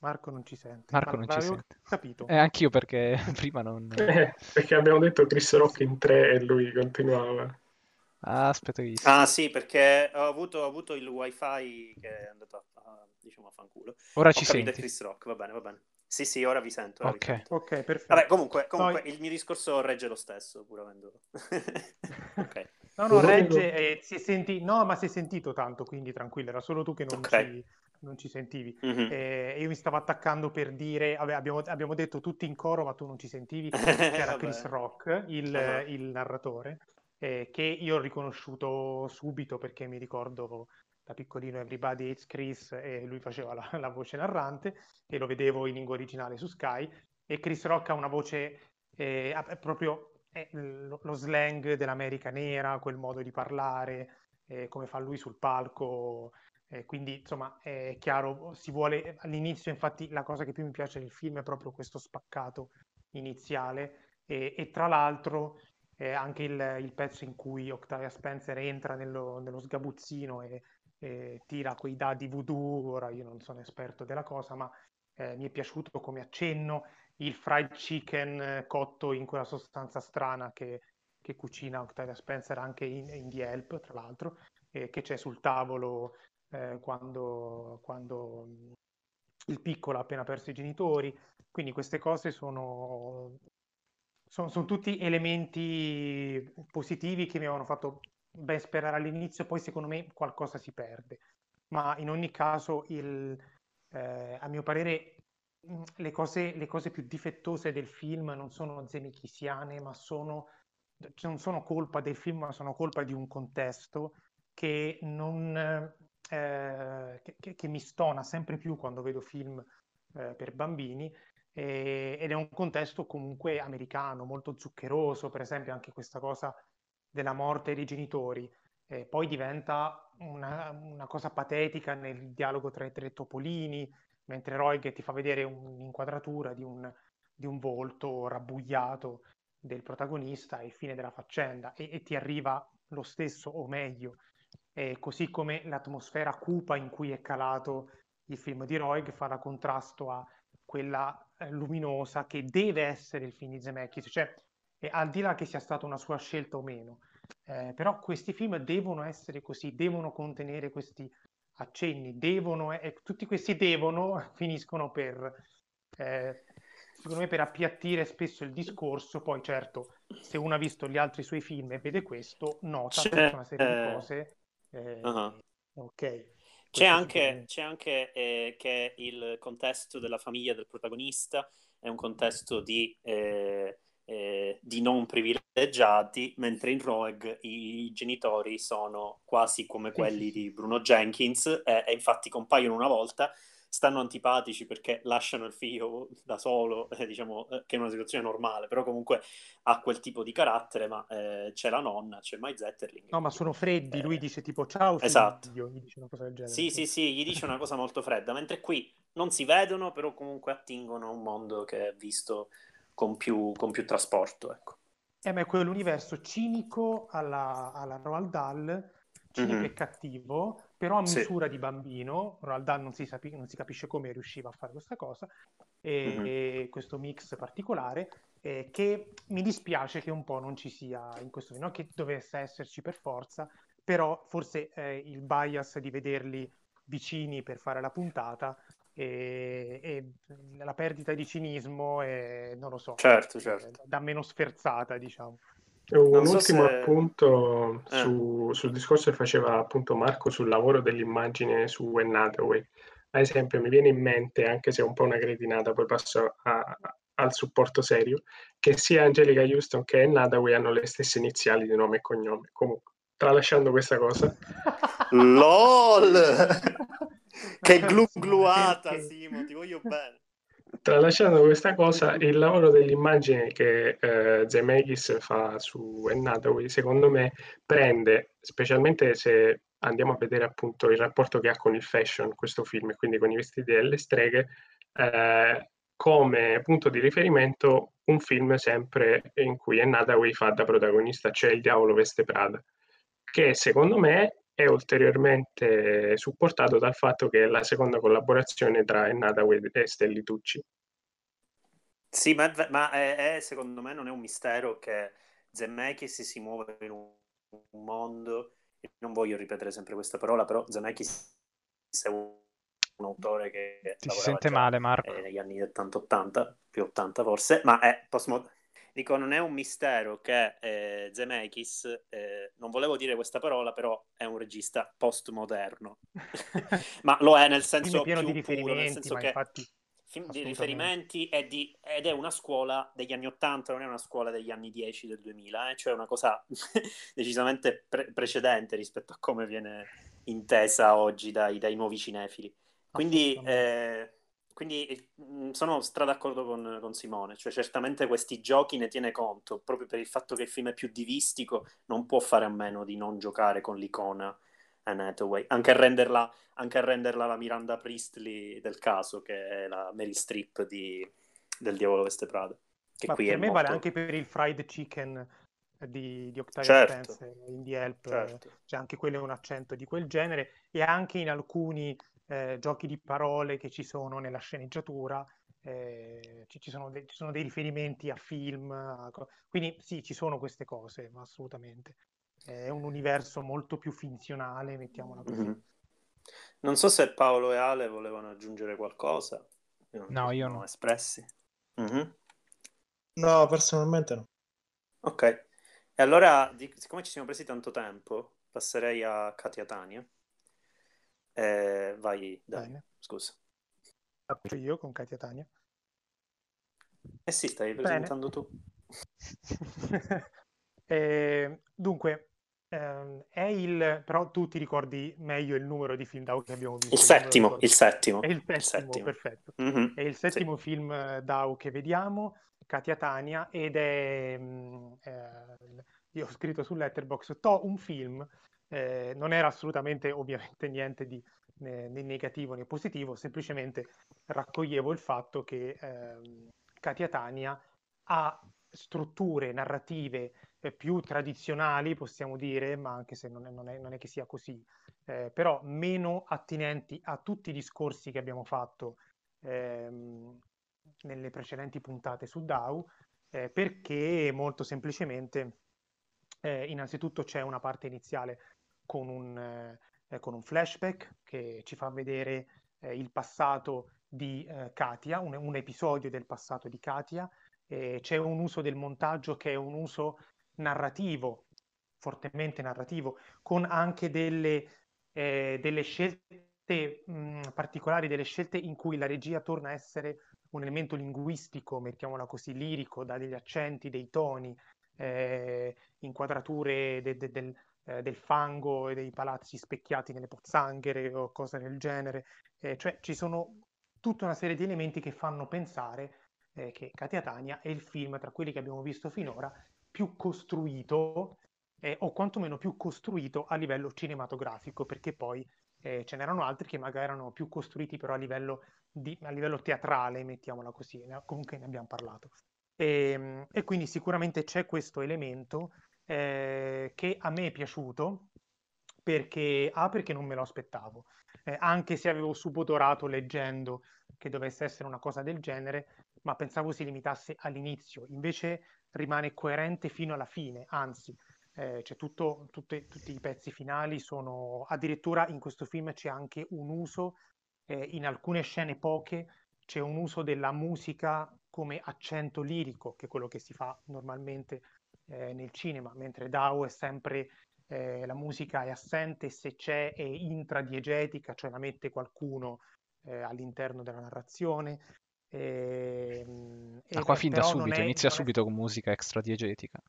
Marco non ci sente. Marco non ci sente. Capito. Eh, anch'io perché [laughs] prima non... Eh, perché abbiamo detto Chris Rock in tre e lui continuava. Ah, aspetta che... Ah sì, perché ho avuto, ho avuto, il wifi che è andato a, diciamo, a fanculo. Ora ho ci senti. Chris Rock, va bene, va bene. Sì, sì, ora vi sento. Ok, sento. okay perfetto. Vabbè, comunque, comunque Poi... il mio discorso regge lo stesso, pur avendo... [laughs] ok. No, no, regge e si senti... No, ma si è sentito tanto, quindi tranquillo, era solo tu che non okay. ci non ci sentivi. Mm-hmm. E io mi stavo attaccando per dire, vabbè, abbiamo, abbiamo, detto tutti in coro, ma tu non ci sentivi, [laughs] c'era Chris Rock, il, uh-huh. il narratore, eh, che io ho riconosciuto subito perché mi ricordo da piccolino Everybody Hates Chris e lui faceva la, la voce narrante e lo vedevo in lingua originale su Sky e Chris Rock ha una voce eh, proprio eh, lo, lo, slang dell'America nera, quel modo di parlare, eh, come fa lui sul palco, eh, quindi, insomma, è chiaro, si vuole all'inizio, infatti, la cosa che più mi piace del film è proprio questo spaccato iniziale. E, e tra l'altro, eh, anche il, il, pezzo in cui Octavia Spencer entra nello, nello sgabuzzino e, e, tira quei dadi voodoo. Ora io non sono esperto della cosa, ma eh, mi è piaciuto come accenno il fried chicken eh, cotto in quella sostanza strana che, che cucina Octavia Spencer anche in, in The Help, tra l'altro, che c'è sul tavolo eh, quando, quando il piccolo ha appena perso i genitori. Quindi queste cose sono, sono, sono tutti elementi positivi che mi avevano fatto ben sperare all'inizio, poi secondo me qualcosa si perde. Ma in ogni caso, il, eh, a mio parere, le cose, le cose, più difettose del film non sono zemichisiane, ma sono, non sono colpa del film, ma sono colpa di un contesto che non, eh, che, che, mi stona sempre più quando vedo film eh, per bambini e, ed è un contesto comunque americano, molto zuccheroso, per esempio anche questa cosa della morte dei genitori. Eh, poi diventa una, una, cosa patetica nel dialogo tra i tre topolini, mentre Roig ti fa vedere un'inquadratura di un, di un volto rabbugliato del protagonista e fine della faccenda e, e ti arriva lo stesso o meglio, eh, così come l'atmosfera cupa in cui è calato il film di Roig fa da contrasto a quella eh, luminosa che deve essere il film di Zemeckis, cioè eh, al di là che sia stata una sua scelta o meno, eh, però questi film devono essere così, devono contenere questi accenni, devono, e tutti questi devono [laughs] finiscono per, eh, secondo me, per appiattire spesso il discorso, poi certo, se uno ha visto gli altri suoi film e vede questo, nota C'è, tutta una serie di eh, cose. Eh, uh-huh. Ok. C'è anche, c'è anche eh, che il contesto della famiglia del protagonista è un contesto di, eh, eh, di non privilegiati, mentre in Roeg i, i genitori sono quasi come quelli di Bruno Jenkins eh, e infatti compaiono una volta, stanno antipatici perché lasciano il figlio da solo, [laughs] eh, diciamo eh, che è una situazione normale, però comunque ha quel tipo di carattere, ma eh, c'è la nonna, c'è Mai Zetterling. No, ma sono freddi, lui Eh, dice tipo ciao esatto. figlio, gli dice una cosa del genere. Sì, sì, sì, gli dice una cosa molto fredda, mentre qui non si vedono, però comunque attingono a un mondo che è visto con più, con più trasporto, ecco. Eh, ma è quell'universo cinico alla, alla Roald Dahl, cinico Mhm. e cattivo, però a Sì. misura di bambino. Dahl non si, sapi- non si capisce come riusciva a fare questa cosa, e, Mhm. e questo mix particolare, eh, che mi dispiace che un po' non ci sia in questo film, non che dovesse esserci per forza, però forse eh, il bias di vederli vicini per fare la puntata e, e la perdita di cinismo, e, non lo so, Certo, certo. da meno sferzata, diciamo. Un so ultimo se- appunto Eh. su- sul discorso che faceva appunto Marco sul lavoro dell'immagine su Anne Hathaway. Ad esempio, mi viene in mente, anche se è un po' una cretinata, poi passo a- al supporto serio, che sia Angelica Houston che Anne Hathaway hanno le stesse iniziali di nome e cognome. Comunque, tralasciando questa cosa, [laughs] LOL! [laughs] che glu gluata? Simo, ti voglio bene. Tralasciando questa cosa, il lavoro dell'immagine che eh, Zemeckis fa su Anne Hathaway, secondo me, prende, specialmente se andiamo a vedere appunto il rapporto che ha con il fashion questo film, e quindi con i vestiti delle streghe, eh, come punto di riferimento un film sempre in cui Hathaway fa da protagonista, cioè Il diavolo veste Prada, che secondo me è ulteriormente supportato dal fatto che è la seconda collaborazione tra Hathaway e Stelli Tucci. Sì, ma, ma è- è- secondo me non è un mistero che Zemeckis si muove in un, mondo, non voglio ripetere sempre questa parola, però Zemeckis è un, un autore che Ti si sente male, Marco. eh, negli anni 70-80, più 80 forse, ma è postmo- Dico, non è un mistero che eh, Zemeckis, eh, non volevo dire questa parola, però è un regista postmoderno. [laughs] ma lo è nel senso è pieno più di puro, nel riferimenti, senso che infatti film di riferimenti e di- ed è una scuola degli anni 80, non è una scuola degli anni 10 del 2000, eh, cioè una cosa [laughs] decisamente pre- precedente rispetto a come viene intesa oggi dai, dai nuovi cinefili. Quindi, eh, quindi mh, sono stra d'accordo con, con Simone, cioè certamente questi giochi ne tiene conto, proprio per il fatto che il film è più divistico, non può fare a meno di non giocare con l'icona Anne Hathaway, anche a renderla, anche a renderla la Miranda Priestley del caso, che è la Mary Streep di, del Diavolo Veste Prada. Che Ma qui per me molto... vale anche per il fried chicken di, di Octavia Certo. Spencer in The Help, eh, Certo. c'è anche quello è un accento di quel genere e anche in alcuni eh, giochi di parole che ci sono nella sceneggiatura eh, ci, ci sono de- ci sono dei riferimenti a film, a co- quindi sì, ci sono queste cose, ma assolutamente. È un universo molto più finzionale, mettiamola così. Mhm. Non so se Paolo e Ale volevano aggiungere qualcosa. Io No, io no. espressi. Mhm. No, personalmente no. Ok. E allora, di- siccome ci siamo presi tanto tempo, passerei a Katia Tania. Eh, vai, dai, Bene. scusa. Faccio io con Katia Tania. Eh sì, stai Bene. presentando tu. [laughs] Eh, dunque, ehm, è il... però tu ti ricordi meglio il numero di film DAO che abbiamo visto? Il settimo, il settimo. È il il settimo, settimo. perfetto. Mhm. È il Sì. settimo film eh, DAO che vediamo, Katia Tania, ed è... mm, eh, io ho scritto su Letterboxd, to un film, eh, non era assolutamente ovviamente niente di né, né negativo né positivo, semplicemente raccoglievo il fatto che ehm, Katia Tania ha strutture narrative eh, più tradizionali, possiamo dire, ma anche se non è, non è, non è che sia così, eh, però meno attinenti a tutti i discorsi che abbiamo fatto ehm, nelle precedenti puntate su DAO, eh, perché molto semplicemente, eh, innanzitutto c'è una parte iniziale con un, eh, con un flashback che ci fa vedere eh, il passato di eh, Katia, un, un, episodio del passato di Katia, c'è un uso del montaggio che è un uso narrativo, fortemente narrativo, con anche delle, eh, delle scelte mh, particolari, delle scelte in cui la regia torna a essere un elemento linguistico, mettiamola così, lirico, da degli accenti, dei toni, eh, inquadrature de, de, del, eh, del, fango e dei palazzi specchiati nelle pozzanghere o cose del genere. Eh, cioè ci sono tutta una serie di elementi che fanno pensare eh, che Katia Tania è il film tra quelli che abbiamo visto finora più costruito eh, o quantomeno più costruito a livello cinematografico, perché poi eh, ce n'erano altri che magari erano più costruiti però a livello, di, a livello teatrale, mettiamola così, ne, comunque ne abbiamo parlato. E, ehm, e, quindi sicuramente c'è questo elemento eh, che a me è piaciuto, perché, A, perché non me lo aspettavo, eh, anche se avevo subodorato leggendo che dovesse essere una cosa del genere, ma pensavo si limitasse all'inizio. Invece rimane coerente fino alla fine, anzi, eh, c'è tutto, tutte, tutti i pezzi finali sono addirittura in questo film c'è anche un uso eh, in alcune scene poche c'è un uso della musica come accento lirico che è quello che si fa normalmente eh, nel cinema mentre Dao è sempre eh, la musica è assente se c'è è intradiegetica cioè la mette qualcuno eh, all'interno della narrazione e, ehm, ah, qua fin da subito, è, inizia subito è... con musica extradiegetica.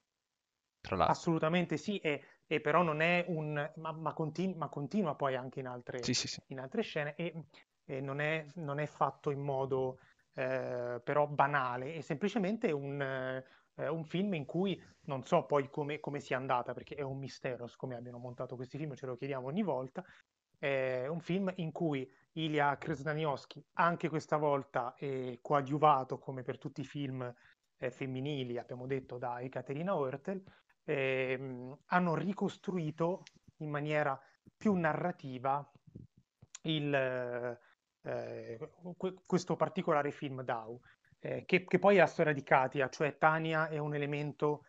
Tra l'altro. Assolutamente sì, e, e però non è un... ma, ma, continu... ma continua poi anche in altre, sì, sì, sì. In altre scene e, e non, è, non, è, fatto in modo eh, però banale, è semplicemente un, eh, un, film in cui non so poi come, come sia andata, perché è un mistero come abbiano montato questi film, ce lo chiediamo ogni volta, è un film in cui Ilya Krasnaniowski, anche questa volta è coadiuvato come per tutti i film eh, femminili, abbiamo detto, da Ekaterina Oertel, eh, hanno ricostruito in maniera più narrativa il, eh, questo particolare film Dao, eh, che, che, poi è la storia di Katia, cioè Tania è un elemento,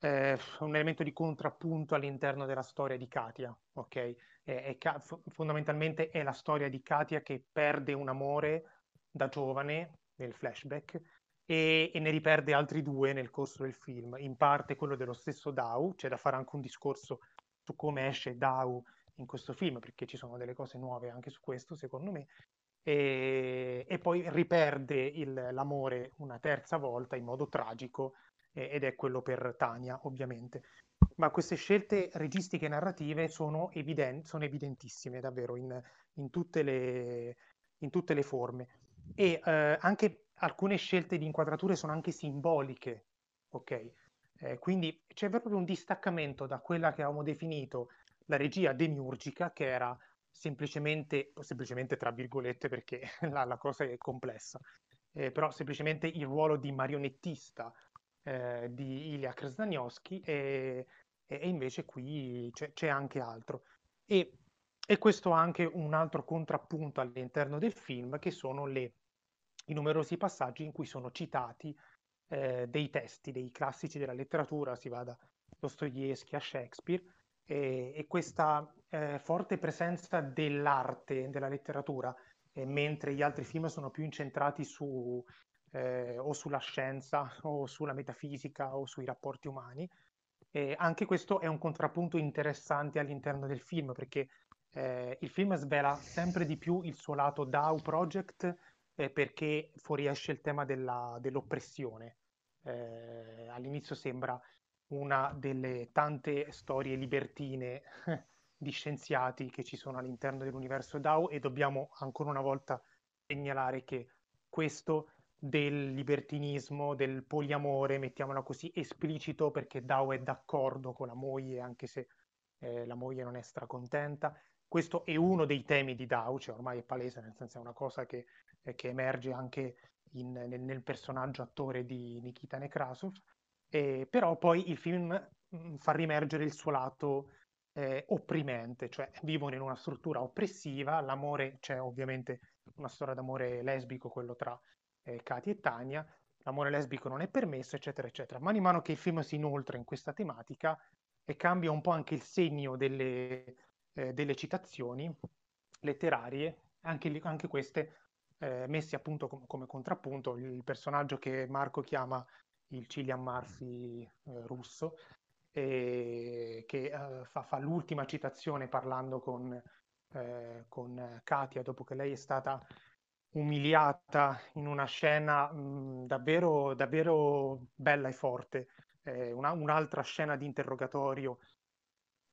eh, un elemento di contrappunto all'interno della storia di Katia, ok? è, è, fondamentalmente è la storia di Katia che perde un amore da giovane nel flashback e, e, ne riperde altri due nel corso del film, in parte quello dello stesso Dao, c'è da fare anche un discorso su come esce Dao in questo film, perché ci sono delle cose nuove anche su questo, secondo me, e, e poi riperde il, l'amore una terza volta in modo tragico, ed è quello per Tania, ovviamente ma queste scelte registiche e narrative sono, evident- sono evidentissime davvero in, in, tutte le, in, tutte le, forme. E eh, anche alcune scelte di inquadrature sono anche simboliche, ok? Eh, quindi c'è proprio un distaccamento da quella che avevamo definito la regia demiurgica, che era semplicemente, semplicemente tra virgolette perché [laughs] la, la cosa è complessa, eh, però semplicemente il ruolo di marionettista eh, di Ilya Krasnaniowski e, e invece qui c'è, c'è anche altro. E, e, questo ha anche un altro contrappunto all'interno del film, che sono le, i numerosi passaggi in cui sono citati eh, dei testi, dei classici della letteratura, si va da Dostoevsky a Shakespeare, e, e questa eh, forte presenza dell'arte, della letteratura, eh, mentre gli altri film sono più incentrati su, eh, o sulla scienza [laughs] o sulla metafisica o sui rapporti umani, e anche questo è un contrappunto interessante all'interno del film perché eh, il film svela sempre di più il suo lato DAO Project eh, perché fuoriesce il tema della, dell'oppressione. Eh, all'inizio sembra una delle tante storie libertine [laughs] di scienziati che ci sono all'interno dell'universo DAO e dobbiamo ancora una volta segnalare che questo del libertinismo, del poliamore, mettiamola così, esplicito perché Dao è d'accordo con la moglie, anche se eh, la moglie non è stracontenta. Questo è uno dei temi di Dao, cioè ormai è palese, nel senso è una cosa che, eh, che emerge anche in, nel, nel, personaggio attore di Nikita Nekrasov. E, però poi il film mm, fa rimergere il suo lato eh, opprimente, cioè vivono in una struttura oppressiva, l'amore, c'è ovviamente una storia d'amore lesbico, quello tra eh, Katia e Tania, l'amore lesbico non è permesso, eccetera, eccetera. Man mano che il film si inoltra in questa tematica e cambia un po' anche il segno delle, eh, delle citazioni letterarie, anche, anche queste eh, messe appunto com- come contrappunto, il personaggio che Marco chiama il Cillian Murphy eh, russo, e che eh, fa, fa, l'ultima citazione parlando con, eh, con Katia dopo che lei è stata umiliata in una scena mh, davvero, davvero bella e forte, una, un'altra scena di interrogatorio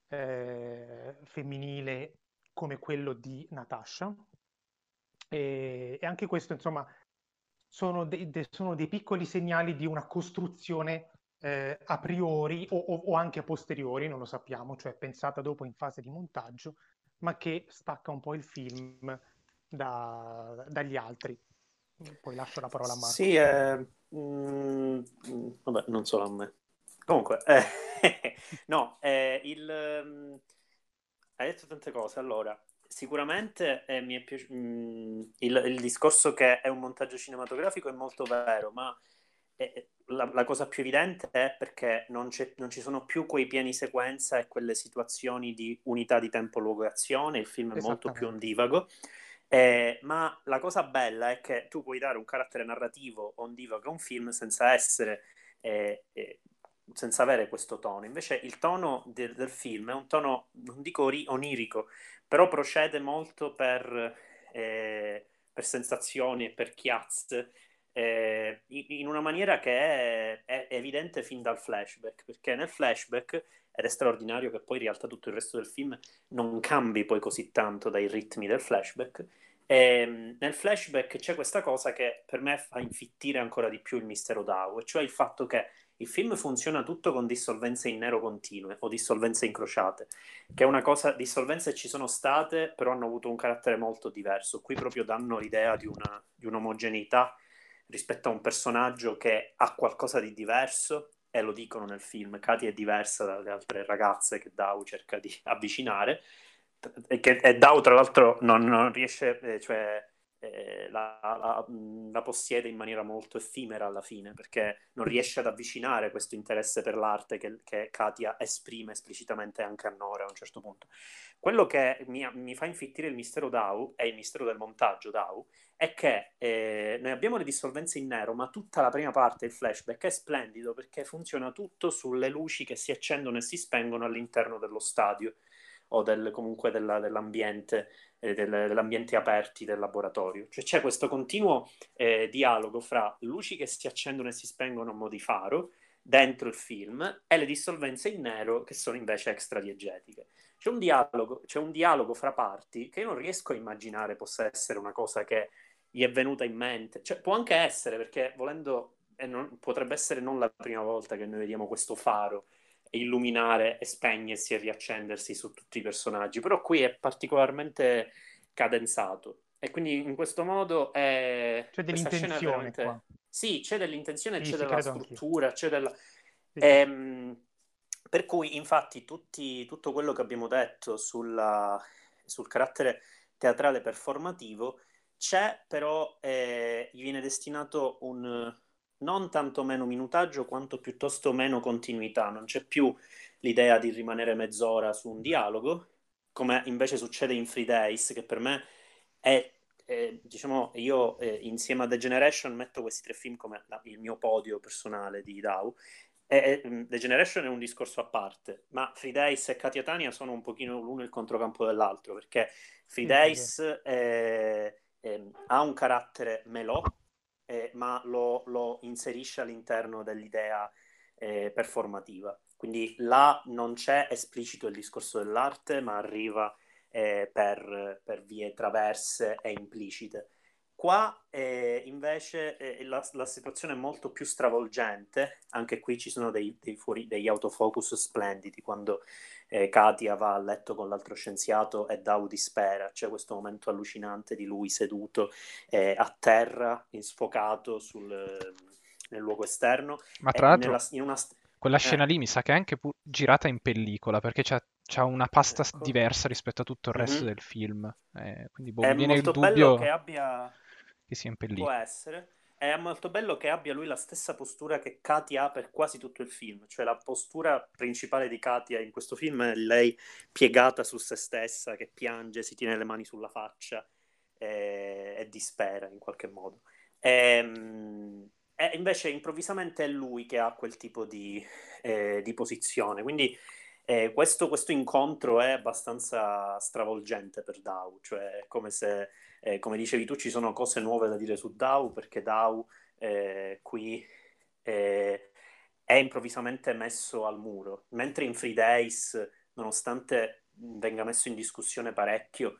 eh, femminile come quello di Natasha. E, e anche questo, insomma, sono, de- de- sono, dei piccoli segnali di una costruzione eh, a priori o, o, anche a posteriori, non lo sappiamo, cioè pensata dopo in fase di montaggio, ma che stacca un po' il film da, dagli altri. Poi lascio la parola a Marco. Sì, eh, mm, vabbè, non solo a me. Comunque, eh, [laughs] no, eh, il, um, hai detto tante cose. Allora, sicuramente eh, mi è piaciuto mm, il, il, discorso che è un montaggio cinematografico è molto vero, ma la, la, cosa più evidente è perché non, non, ci sono più quei piani sequenza e quelle situazioni di unità di tempo, luogo e azione. Il film è molto più ondivago. Eh, ma la cosa bella è che tu puoi dare un carattere narrativo ondivago a un film senza essere, eh, eh, senza avere questo tono. Invece il tono de- del film è un tono, non dico ori- onirico, però procede molto per, eh, per sensazioni e per chiazze. Eh, in una maniera che è, è, evidente fin dal flashback, perché nel flashback, ed è straordinario che poi in realtà tutto il resto del film non cambi poi così tanto dai ritmi del flashback, e, ehm, nel flashback c'è questa cosa che per me fa infittire ancora di più il mistero Dao, e cioè il fatto che il film funziona tutto con dissolvenze in nero continue o dissolvenze incrociate, che è una cosa, dissolvenze ci sono state, però hanno avuto un carattere molto diverso. Qui proprio danno l'idea di, una, di un'omogeneità rispetto a un personaggio che ha qualcosa di diverso, e lo dicono nel film, Katy è diversa dalle altre ragazze che Dao cerca di avvicinare, e, che, e Dao tra l'altro non, non riesce, eh, cioè eh, la, la, la, possiede in maniera molto effimera alla fine, perché non riesce ad avvicinare questo interesse per l'arte che, che Katia esprime esplicitamente anche a Nora a un certo punto. Quello che mi, mi fa infittire il mistero Dao e il mistero del montaggio Dao è che eh, noi abbiamo le dissolvenze in nero, ma tutta la prima parte, il flashback, è splendido perché funziona tutto sulle luci che si accendono e si spengono all'interno dello stadio o del, comunque della, dell'ambiente, eh, del, dell'ambiente aperti del laboratorio. Cioè c'è questo continuo eh, dialogo fra luci che si accendono e si spengono a mo' di faro dentro il film e le dissolvenze in nero che sono invece extradiegetiche. C'è un dialogo, c'è un dialogo fra parti che io non riesco a immaginare possa essere una cosa che gli è venuta in mente. Cioè, può anche essere, perché volendo, non, potrebbe essere non la prima volta che noi vediamo questo faro illuminare e spegnersi e riaccendersi su tutti i personaggi, però qui è particolarmente cadenzato e quindi in questo modo è... C'è dell'intenzione veramente... qua. Sì, c'è dell'intenzione, sì, c'è della struttura, c'è della... Sì. Ehm, per cui infatti tutti, tutto quello che abbiamo detto sulla, sul carattere teatrale performativo c'è, però eh, gli viene destinato un non tanto meno minutaggio quanto piuttosto meno continuità, non c'è più l'idea di rimanere mezz'ora su un dialogo, come invece succede in Free Days, che per me è, è diciamo, io eh, insieme a The Generation metto questi tre film come la, il mio podio personale di Dow. E, e, The Generation è un discorso a parte, ma Free Days e Katia Tania sono un pochino l'uno il controcampo dell'altro, perché Free Days eh, eh, ha un carattere melò, eh, ma lo, lo, inserisce all'interno dell'idea eh, performativa. Quindi là non c'è esplicito il discorso dell'arte, ma arriva eh, per, per, vie traverse e implicite. Qua eh, invece eh, la, la, situazione è molto più stravolgente, anche qui ci sono dei, dei fuori, degli autofocus splendidi quando eh, Katia va a letto con l'altro scienziato e Dao dispera, c'è questo momento allucinante di lui seduto eh, a terra, sfocato sul, nel luogo esterno. Ma tra l'altro, nella, una... quella eh. scena lì mi sa che è anche pu- girata in pellicola perché c'è, c'ha una pasta ecco. diversa rispetto a tutto il resto mm-hmm. del film. Eh, quindi boh, è viene il dubbio che, abbia... che sia in pellicola. Può essere. È molto bello che abbia lui la stessa postura che Katia ha per quasi tutto il film, cioè la postura principale di Katia in questo film è lei piegata su se stessa, che piange, si tiene le mani sulla faccia e, e dispera in qualche modo. E, ehm, e, invece improvvisamente è lui che ha quel tipo di, eh, di posizione, quindi eh, questo, questo, incontro è abbastanza stravolgente per Dao, cioè è come se eh, come dicevi tu, ci sono cose nuove da dire su DAO perché DAO eh, qui eh, è improvvisamente messo al muro, mentre in Free Days, nonostante venga messo in discussione parecchio,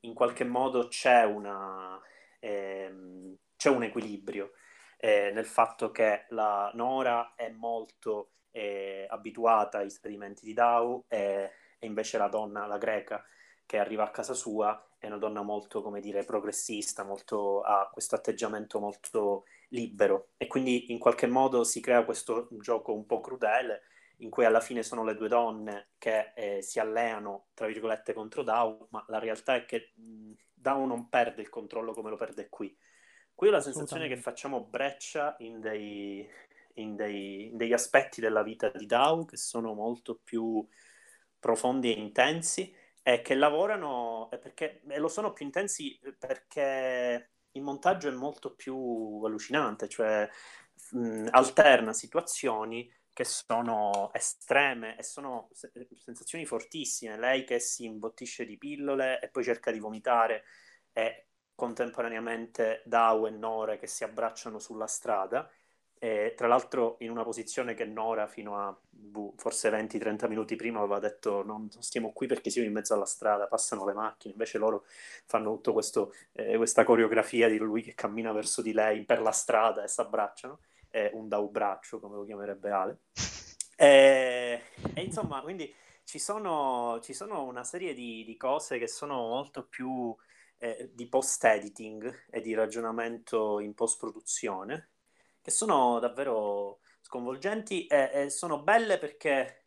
in qualche modo c'è, una, ehm, c'è un equilibrio eh, nel fatto che la Nora è molto eh, abituata ai esperimenti di DAO e, e invece la donna, la greca, che arriva a casa sua è una donna molto, come dire, progressista, molto, ha questo atteggiamento molto libero e quindi in qualche modo si crea questo gioco un po' crudele in cui alla fine sono le due donne che eh, si alleano, tra virgolette, contro Dao, ma la realtà è che mh, Dao non perde il controllo come lo perde qui. Qui ho la sensazione che facciamo breccia in dei, in dei, in degli aspetti della vita di Dao che sono molto più profondi e intensi è che lavorano perché, e lo sono più intensi perché il montaggio è molto più allucinante, cioè mh, alterna situazioni che sono estreme e sono sensazioni fortissime. Lei che si imbottisce di pillole e poi cerca di vomitare e contemporaneamente Dao e Nore che si abbracciano sulla strada e, tra l'altro in una posizione che Nora fino a boh, forse 20-30 minuti prima aveva detto non, non, stiamo qui perché siamo in mezzo alla strada, passano le macchine, invece loro fanno tutta eh, questa coreografia di lui che cammina verso di lei per la strada e si abbracciano, eh, un daubraccio come lo chiamerebbe Ale. E, e insomma, quindi ci sono, ci sono, una serie di, di, cose che sono molto più eh, di post-editing e di ragionamento in post-produzione che sono davvero sconvolgenti e, e sono belle perché,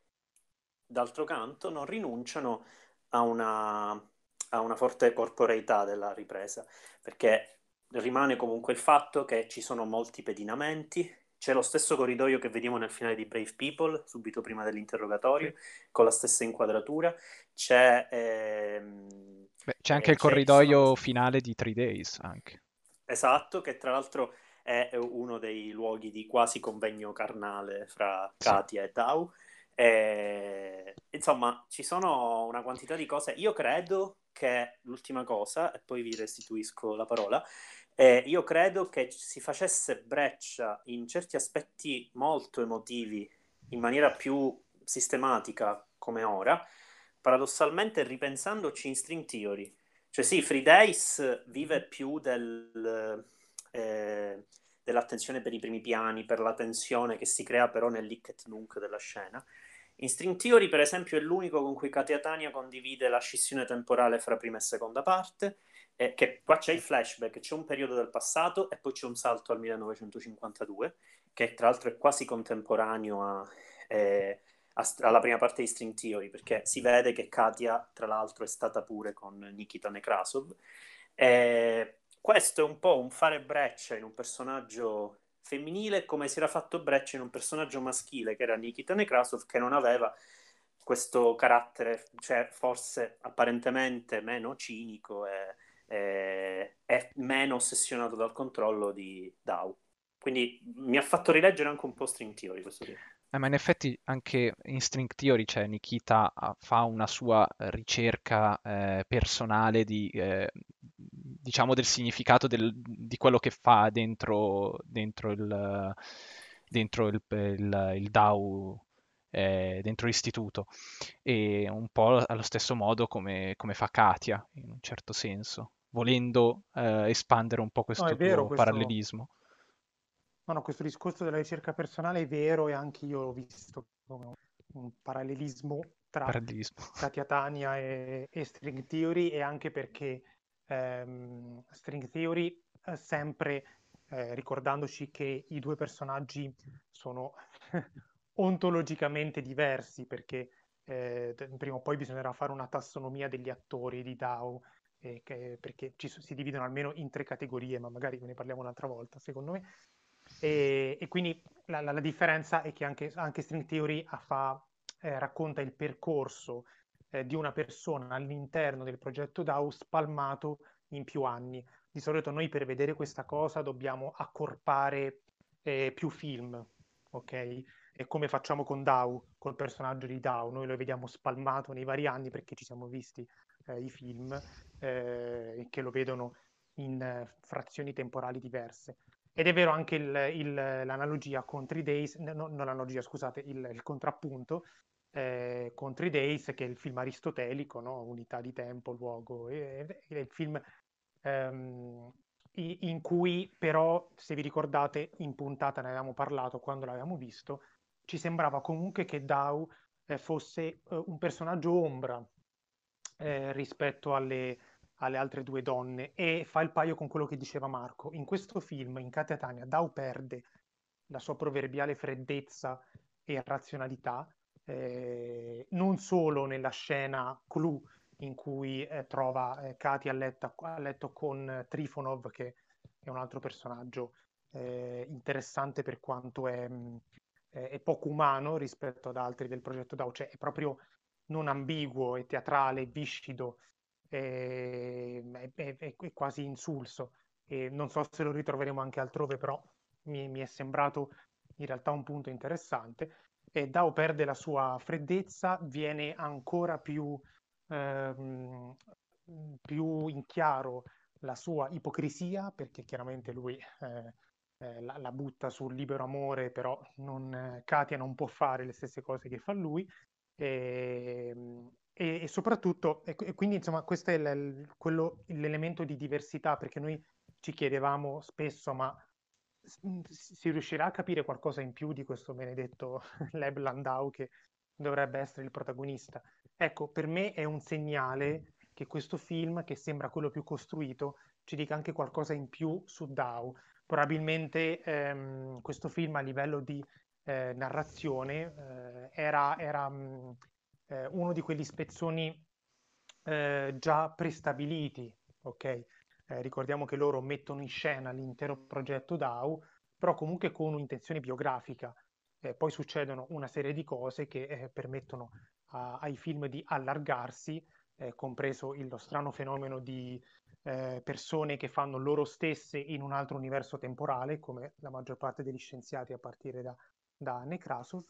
d'altro canto, non rinunciano a una, a una forte corporeità della ripresa, perché rimane comunque il fatto che ci sono molti pedinamenti, c'è lo stesso corridoio che vediamo nel finale di Brave People, subito prima dell'interrogatorio, con la stessa inquadratura. C'è, ehm, Beh, c'è anche eh, il corridoio sono... finale di Three Days. Anche. Esatto, che tra l'altro è uno dei luoghi di quasi convegno carnale fra Katia e Tau. E, insomma, ci sono una quantità di cose. Io credo che l'ultima cosa, e poi vi restituisco la parola, eh, io credo che si facesse breccia in certi aspetti molto emotivi in maniera più sistematica come ora, paradossalmente ripensandoci in string theory. Cioè sì, Free Days vive più del eh, dell'attenzione per i primi piani, per la tensione che si crea però nel lick et nunc della scena. In String Theory, per esempio, è l'unico con cui Katia Tania condivide la scissione temporale fra prima e seconda parte, eh, che qua c'è il flashback, c'è un periodo del passato e poi c'è un salto al 1952, che tra l'altro è quasi contemporaneo a, eh, a, alla prima parte di String Theory, perché si vede che Katia, tra l'altro, è stata pure con Nikita Nekrasov. Eh, questo è un po' un fare breccia in un personaggio femminile come si era fatto breccia in un personaggio maschile che era Nikita Nekrasov che non aveva questo carattere, cioè forse apparentemente meno cinico e, e, e meno ossessionato dal controllo di Dao. Quindi mi ha fatto rileggere anche un po' String Theory questo tipo. Eh, ma in effetti anche in String Theory cioè, Nikita fa una sua ricerca eh, personale di, eh, diciamo del significato del, di quello che fa dentro, dentro il, dentro il, il, il DAO, eh, dentro l'istituto. E un po' allo stesso modo come, come fa Katia, in un certo senso, volendo eh, espandere un po' questo, no, vero, questo... No, no, questo discorso della ricerca personale è vero e anche io l'ho visto come un parallelismo tra parallelismo. [laughs] Katia Tania e, e, String Theory e anche perché ehm, String Theory sempre eh, ricordandoci che i due personaggi sono [laughs] ontologicamente diversi perché eh, prima o poi bisognerà fare una tassonomia degli attori di Dao eh, che, perché ci, si dividono almeno in tre categorie, ma magari ne parliamo un'altra volta, secondo me. E, e quindi la, la, la, differenza è che anche, anche String Theory fa, eh, racconta il percorso eh, di una persona all'interno del progetto DAO spalmato in più anni. Di solito noi per vedere questa cosa dobbiamo accorpare eh, più film, ok? E come facciamo con Dao, col personaggio di Dao, noi lo vediamo spalmato nei vari anni perché ci siamo visti eh, i film eh, che lo vedono in eh, frazioni temporali diverse. Ed è vero anche il, il, l'analogia con 3 Days, no, non l'analogia, scusate, il, il contrappunto eh, con 3 Days, che è il film aristotelico, no? unità di tempo, luogo, è, è il film ehm, in cui però, se vi ricordate, in puntata ne avevamo parlato quando l'avevamo visto, ci sembrava comunque che Dao eh, fosse eh, un personaggio ombra eh, rispetto alle, alle, altre due donne e fa il paio con quello che diceva Marco. In questo film, in Katia Dao perde la sua proverbiale freddezza e razionalità, eh, non solo nella scena clou in cui eh, trova eh, Katia a, letto, a letto con Trifonov, che è un altro personaggio eh, interessante per quanto è, mh, è, poco umano rispetto ad altri del progetto DAO, cioè è proprio non ambiguo, è teatrale, viscido, è, è, è quasi insulso. E non so se lo ritroveremo anche altrove, però mi, mi è sembrato in realtà un punto interessante. E Dao perde la sua freddezza, viene ancora più, ehm, più in chiaro la sua ipocrisia, perché chiaramente lui eh, eh, la, la, butta sul libero amore, però non, Katia non può fare le stesse cose che fa lui, Ehm, e, e, soprattutto, e, e, quindi insomma, questo è il, quello, l'elemento di diversità, perché noi ci chiedevamo spesso, ma si riuscirà a capire qualcosa in più di questo benedetto [laughs] Leb Landau che dovrebbe essere il protagonista? Ecco, per me è un segnale che questo film, che sembra quello più costruito, ci dica anche qualcosa in più su Dao. Probabilmente ehm, questo film a livello di eh, narrazione eh, era, era mh, mm, eh, uno di quegli spezzoni eh, già prestabiliti, ok? Eh, ricordiamo che loro mettono in scena l'intero progetto DAO, però comunque con un'intenzione biografica. poi succedono una serie di cose che permettono a, ai film di allargarsi, compreso il, lo strano fenomeno di eh, persone che fanno loro stesse in un altro universo temporale, come la maggior parte degli scienziati a partire da da Nekrasov,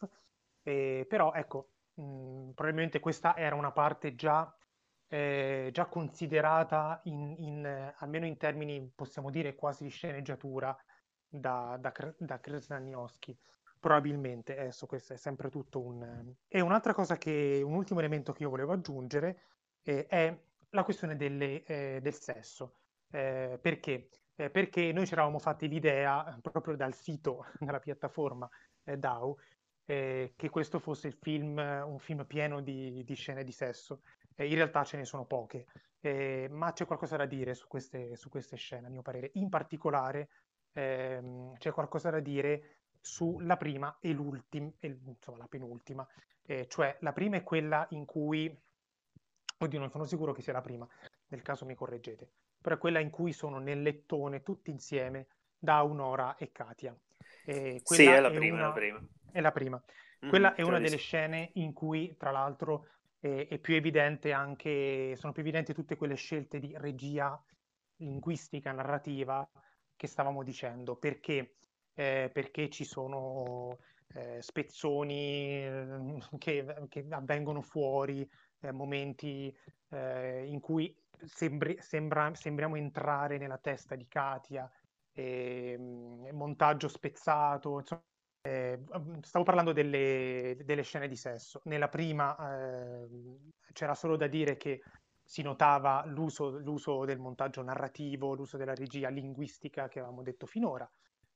eh, però ecco, mh, probabilmente questa era una parte già, eh, già considerata in, in, almeno in termini, possiamo dire, quasi di sceneggiatura da, da, da. Probabilmente, adesso questo è sempre tutto un... E un'altra cosa che, un ultimo elemento che io volevo aggiungere eh, è la questione delle, eh, del sesso. Eh, perché? Eh, perché noi ci eravamo fatti l'idea proprio dal sito, [laughs] dalla piattaforma eh, DAO, eh, che questo fosse il film, un film pieno di, di scene di sesso. Eh, in realtà ce ne sono poche, eh, ma c'è qualcosa da dire su queste, su queste scene, a mio parere. In particolare ehm, c'è qualcosa da dire sulla prima e l'ultima, insomma la penultima, eh, cioè la prima è quella in cui, oddio non sono sicuro che sia la prima, nel caso mi correggete, però è quella in cui sono nel lettone tutti insieme da Unora e Katia. E sì, è la è prima, una... la prima. È la prima. Mm, quella è una delle scene in cui, tra l'altro, è, è, più evidente anche, sono più evidenti tutte quelle scelte di regia linguistica, narrativa che stavamo dicendo. Perché? Eh, perché ci sono eh, spezzoni eh, che, che, avvengono fuori, eh, momenti eh, in cui sembri, sembra, sembriamo entrare nella testa di Katia eh, montaggio spezzato, insomma, eh, stavo parlando delle, delle, scene di sesso. Nella prima eh, c'era solo da dire che si notava l'uso, l'uso, del montaggio narrativo, l'uso della regia linguistica che avevamo detto finora.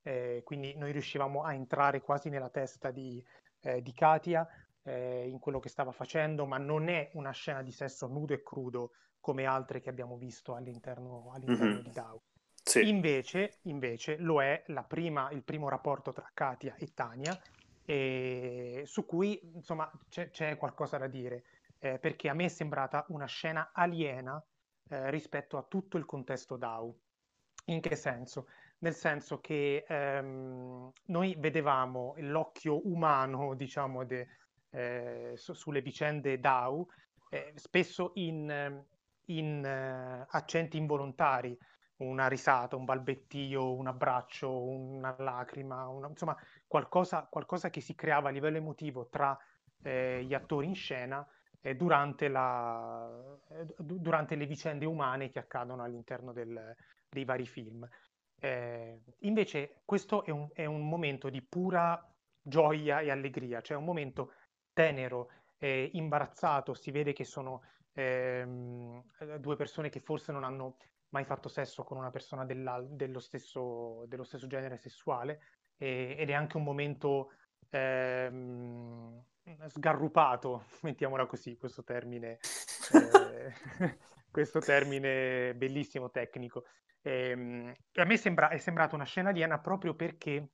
Eh, quindi noi riuscivamo a entrare quasi nella testa di, eh, di Katia eh, in quello che stava facendo, ma non è una scena di sesso nudo e crudo come altre che abbiamo visto all'interno, all'interno mm-hmm. di DAO. Sì. Invece, invece, lo è prima, il primo rapporto tra Katia e Tania, e su cui insomma c'è, c'è qualcosa da dire, eh, perché a me è sembrata una scena aliena eh, rispetto a tutto il contesto DAO. In che senso? Nel senso che ehm, noi vedevamo l'occhio umano, [laughs] diciamo, de, eh, su, sulle vicende DAO, eh, spesso in, in uh, accenti involontari, una risata, un balbettio, un abbraccio, una lacrima, una, insomma qualcosa, qualcosa, che si creava a livello emotivo tra eh, gli attori in scena eh, durante, la, eh, durante, le vicende umane che accadono all'interno del, dei vari film. Eh, invece questo è un, è un, momento di pura gioia e allegria, cioè un momento tenero, imbarazzato, si vede che sono ehm, due persone che forse non hanno mai fatto sesso con una persona dello stesso, dello, stesso, genere sessuale e, ed è anche un momento ehm, sgarrupato, [laughs] mettiamola così, questo termine, eh, [laughs] questo termine bellissimo tecnico. E, ehm, a me sembra, è sembrata una scena aliena proprio perché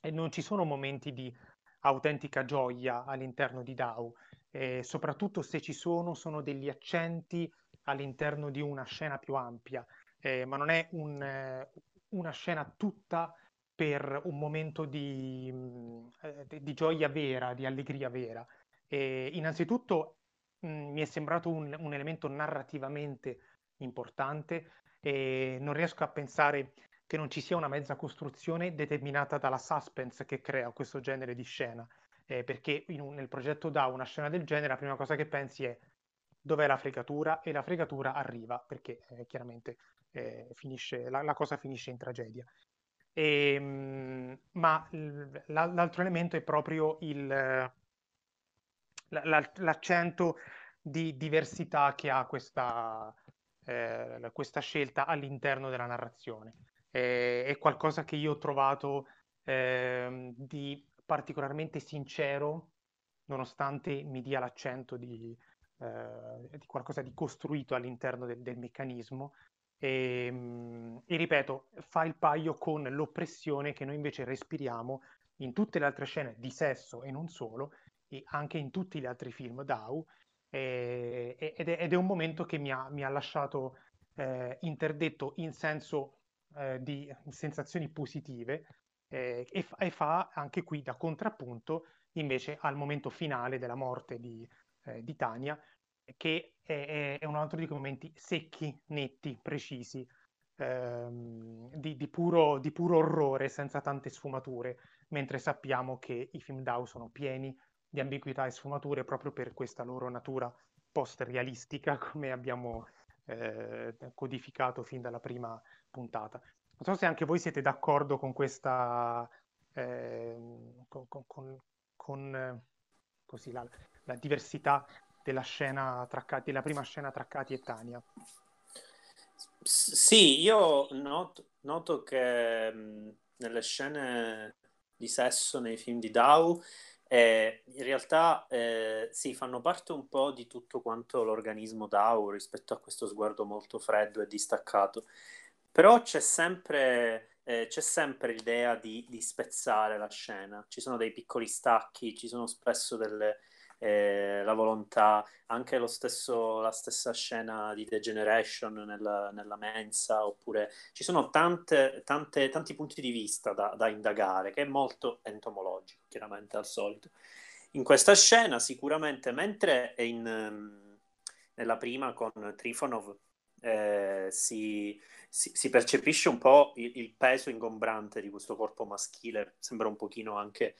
eh, non ci sono momenti di autentica gioia all'interno di DAO, e soprattutto se ci sono, sono degli accenti all'interno di una scena più ampia, eh, ma non è un, eh, una scena tutta per un momento di, mh, eh, di gioia vera, di allegria vera. E innanzitutto mh, mi è sembrato un, un, elemento narrativamente importante e non riesco a pensare che non ci sia una mezza costruzione determinata dalla suspense che crea questo genere di scena. Eh, perché un, nel progetto da una scena del genere la prima cosa che pensi è dov'è la fregatura e la fregatura arriva perché eh, chiaramente eh, finisce, la, la, cosa finisce in tragedia. E, ehm, mh, ma l- l'altro elemento è proprio il, la, l'accento di diversità che ha questa, eh, questa scelta all'interno della narrazione. È, è qualcosa che io ho trovato ehm, di particolarmente sincero, nonostante mi dia l'accento di, eh, di qualcosa di costruito all'interno del, del meccanismo. E, ehm, e, ripeto, fa il paio con l'oppressione che noi invece respiriamo in tutte le altre scene di sesso e non solo, e anche in tutti gli altri film DAO. E, ed, è, ed, è, un momento che mi ha, mi ha lasciato eh, interdetto in senso eh, di sensazioni positive eh, e, fa, e, fa anche qui da contrappunto invece al momento finale della morte di, eh, di Tania, che è, è, un altro di quei momenti secchi, netti, precisi, ehm, di, di, puro, di, puro, orrore, senza tante sfumature, mentre sappiamo che i film DAO sono pieni di ambiguità e sfumature proprio per questa loro natura post-realistica, [laughs] come abbiamo eh, codificato fin dalla prima puntata. Non so se anche voi siete d'accordo con questa... Eh, con, con, con così, la, la diversità della scena tra della prima scena tra Katy e Tania. Sì, io noto, noto che mh, nelle scene di sesso nei film di Dow eh, in realtà eh, sì, fanno parte un po' di tutto quanto l'organismo DAO rispetto a questo sguardo molto freddo e distaccato. Però c'è sempre, eh, c'è sempre l'idea di, di, spezzare la scena. Ci sono dei piccoli stacchi, ci sono spesso delle, eh, la volontà, anche stesso, la stessa scena di The Generation nella, nella mensa, oppure ci sono tante, tante, tanti punti di vista da, da indagare, che è molto entomologico, chiaramente al solito. In questa scena, sicuramente, mentre è in, um, nella prima con Trifonov eh, si, si, si, percepisce un po' il, il, peso ingombrante di questo corpo maschile, sembra un pochino anche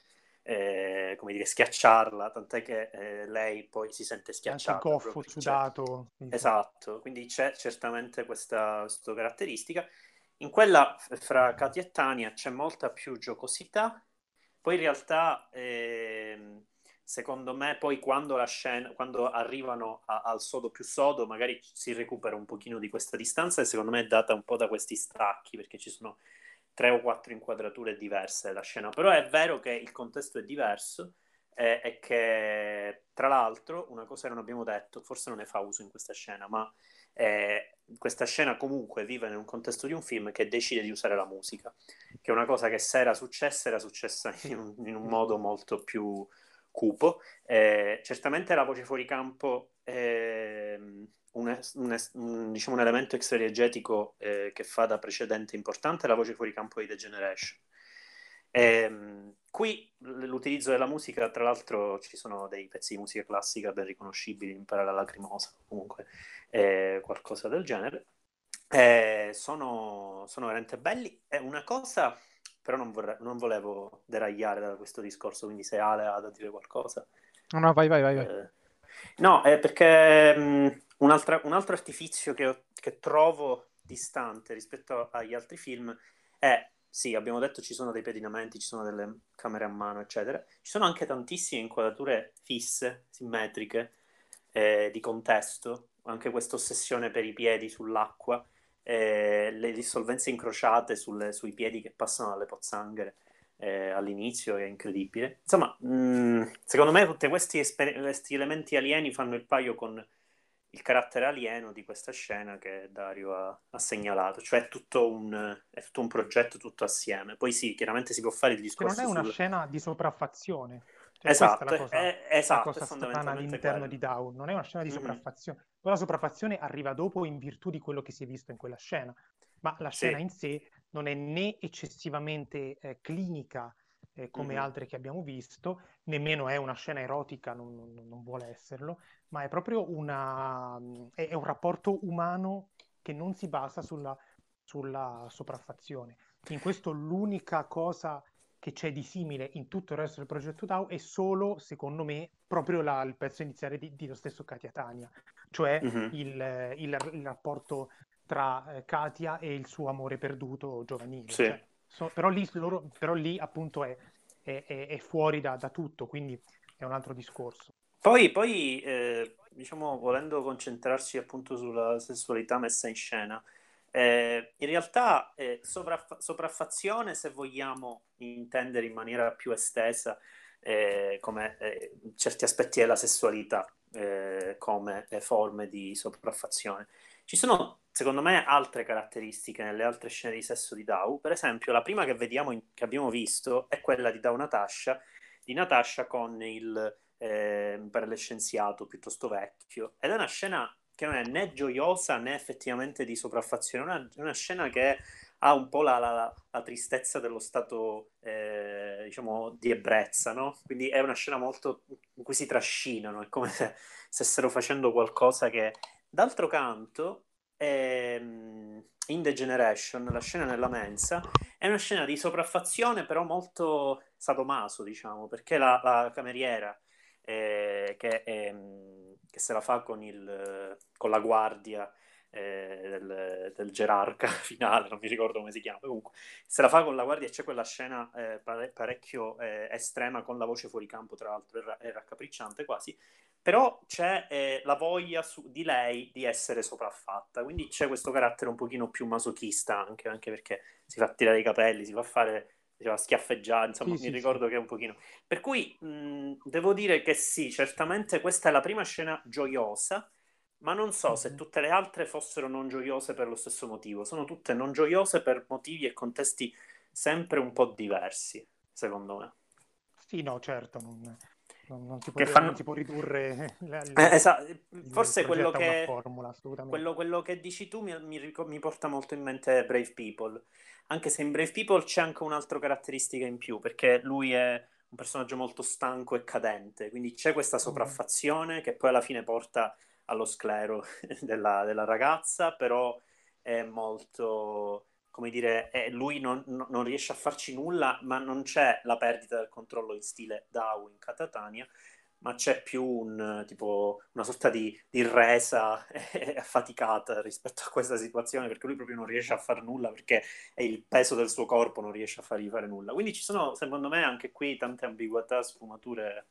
eh, come dire, schiacciarla, tant'è che eh, lei poi si sente schiacciata. Anche goffo, sudato. Esatto, quindi c'è certamente questa, questa caratteristica. In quella fra Katia e Tania c'è molta più giocosità, poi in realtà, eh, secondo me, poi quando la scena, quando arrivano a, al sodo più sodo, magari si recupera un pochino di questa distanza e secondo me è data un po' da questi stacchi, perché ci sono tre o quattro inquadrature diverse della scena, però è vero che il contesto è diverso eh, e che tra l'altro una cosa che non abbiamo detto, forse non ne fa uso in questa scena, ma Eh, questa scena comunque vive in un contesto di un film che decide di usare la musica, che è una cosa che se era successa era successa in un, in un modo molto più cupo. Eh, certamente la voce fuori campo è un, un, un, diciamo, un elemento extradiegetico eh, che fa da precedente importante la voce fuori campo di The Generation. Eh, qui l'utilizzo della musica, tra l'altro ci sono dei pezzi di musica classica ben riconoscibili, Imparare la lacrimosa, comunque eh, qualcosa del genere. Eh, sono, sono, veramente belli. È una cosa, però non, vorrei, non, volevo deragliare da questo discorso, quindi se Ale ha da dire qualcosa. No, no, vai, vai, vai. vai. Eh, no, è perché mh, un, altro, artifizio che, che trovo distante rispetto agli altri film è sì, abbiamo detto ci sono dei pedinamenti, ci sono delle camere a mano, eccetera. Ci sono anche tantissime inquadrature fisse, simmetriche, eh, di contesto, anche questa ossessione per i piedi sull'acqua, eh, le dissolvenze incrociate sulle, sui piedi che passano dalle pozzanghere eh, all'inizio è incredibile. Insomma, mh, mm, secondo me tutti esper- questi elementi alieni fanno il paio con il carattere alieno di questa scena che Dario ha, ha segnalato, cioè è tutto, un, è tutto, un, progetto tutto assieme. Poi sì, chiaramente si può fare il discorso. Che non è una sul... scena di sopraffazione. Cioè, esatto, è cosa, è, esatto, la cosa strana all'interno quello. di Down, non è una scena di mm-hmm. sopraffazione. Poi la sopraffazione arriva dopo in virtù di quello che si è visto in quella scena, ma la scena sì. in sé non è né eccessivamente eh, clinica eh, come mm-hmm. altre che abbiamo visto, nemmeno è una scena erotica, non, non, non vuole esserlo, ma è proprio una, è, è, un rapporto umano che non si basa sulla, sulla sopraffazione. In questo l'unica cosa che c'è di simile in tutto il resto del progetto DAO è solo, secondo me, proprio la, il pezzo iniziale di, di lo stesso Katia Tania, cioè mm-hmm. il, il, il, rapporto tra eh, Katia e il suo amore perduto giovanile. Sì. Cioè, so, però, lì, loro, però, lì, appunto è, è, è fuori da, da, tutto, quindi è un altro discorso. Poi, poi eh, diciamo, volendo concentrarsi appunto sulla sessualità messa in scena, eh, in realtà eh, sopraff- sopraffazione, se vogliamo intendere in maniera più estesa, eh, come eh, certi aspetti della sessualità eh, come forme di sopraffazione. Ci sono, secondo me, altre caratteristiche nelle altre scene di sesso di Dao. Per esempio, la prima che, vediamo in, che abbiamo visto è quella di Dao Natasha, di Natasha con il eh, scienziato piuttosto vecchio. Ed è una scena che non è né gioiosa né effettivamente di sopraffazione, è una, una scena che ha un po' la, la, la tristezza dello stato, eh, diciamo, di ebbrezza, no? Quindi è una scena molto in cui si trascinano, è come se stessero facendo qualcosa che... D'altro canto, ehm, in The Generation, la scena nella mensa, è una scena di sopraffazione però molto sadomaso, diciamo, perché la, la cameriera eh, che, ehm, che, se la fa con, il, con la guardia eh, del, del, gerarca [laughs] finale, non mi ricordo come si chiama, comunque se la fa con la guardia e c'è quella scena eh, pare, parecchio eh, estrema con la voce fuori campo, tra l'altro è, è raccapricciante quasi, però c'è eh, la voglia su, di lei di essere sopraffatta, quindi c'è questo carattere un pochino più masochista anche, anche perché si fa tirare i capelli, si fa fare diceva schiaffeggiare, insomma, sì, mi sì, ricordo sì. che è un pochino. Per cui mh, devo dire che sì, certamente questa è la prima scena gioiosa, ma non so se tutte le altre fossero non gioiose per lo stesso motivo. Sono tutte non gioiose per motivi e contesti sempre un po' diversi, secondo me. Sì, no, certo, non, non, non, si, può, fanno... non si, può, ridurre la, [laughs] la, eh, esatto. forse quello che, formula, quello, quello che, dici tu mi, mi, mi, porta molto in mente Brave People anche se in Brave People c'è anche un'altra caratteristica in più perché lui è un personaggio molto stanco e cadente quindi c'è questa mm. sopraffazione che poi alla fine porta allo sclero [laughs] della, della ragazza però è molto come dire, eh, lui non, non, riesce a farci nulla, ma non c'è la perdita del controllo in stile Dao in Katatania, ma c'è più un, tipo, una sorta di, di resa [laughs] affaticata rispetto a questa situazione, perché lui proprio non riesce a fare nulla, perché è il peso del suo corpo non riesce a fargli fare nulla. Quindi ci sono, secondo me, anche qui tante ambiguità, sfumature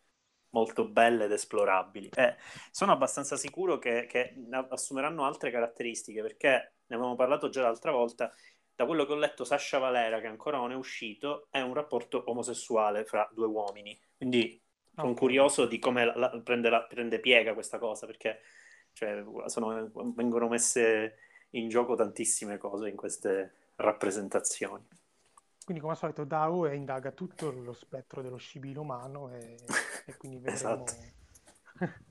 molto belle ed esplorabili. E sono abbastanza sicuro che, che assumeranno altre caratteristiche, perché ne avevamo parlato già l'altra volta, da quello che ho letto, Sasha Valera, che ancora non è uscito, è un rapporto omosessuale fra due uomini. Quindi sono okay. curioso di come la, la, prende, la, prende, piega questa cosa, perché cioè sono, vengono messe in gioco tantissime cose in queste rappresentazioni. Quindi come al solito DAO indaga tutto lo spettro dello scibile umano e, e quindi [laughs] vedremo... Esatto. [laughs]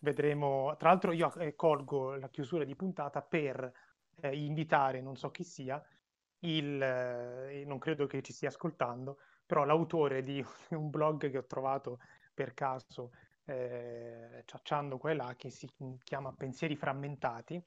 vedremo... Tra l'altro io eh, colgo la chiusura di puntata per eh, invitare, non so chi sia, il... Eh, non credo che ci stia ascoltando, però l'autore di [laughs] un blog che ho trovato per caso eh, ciacciando qua e là, che si chiama Pensieri frammentati,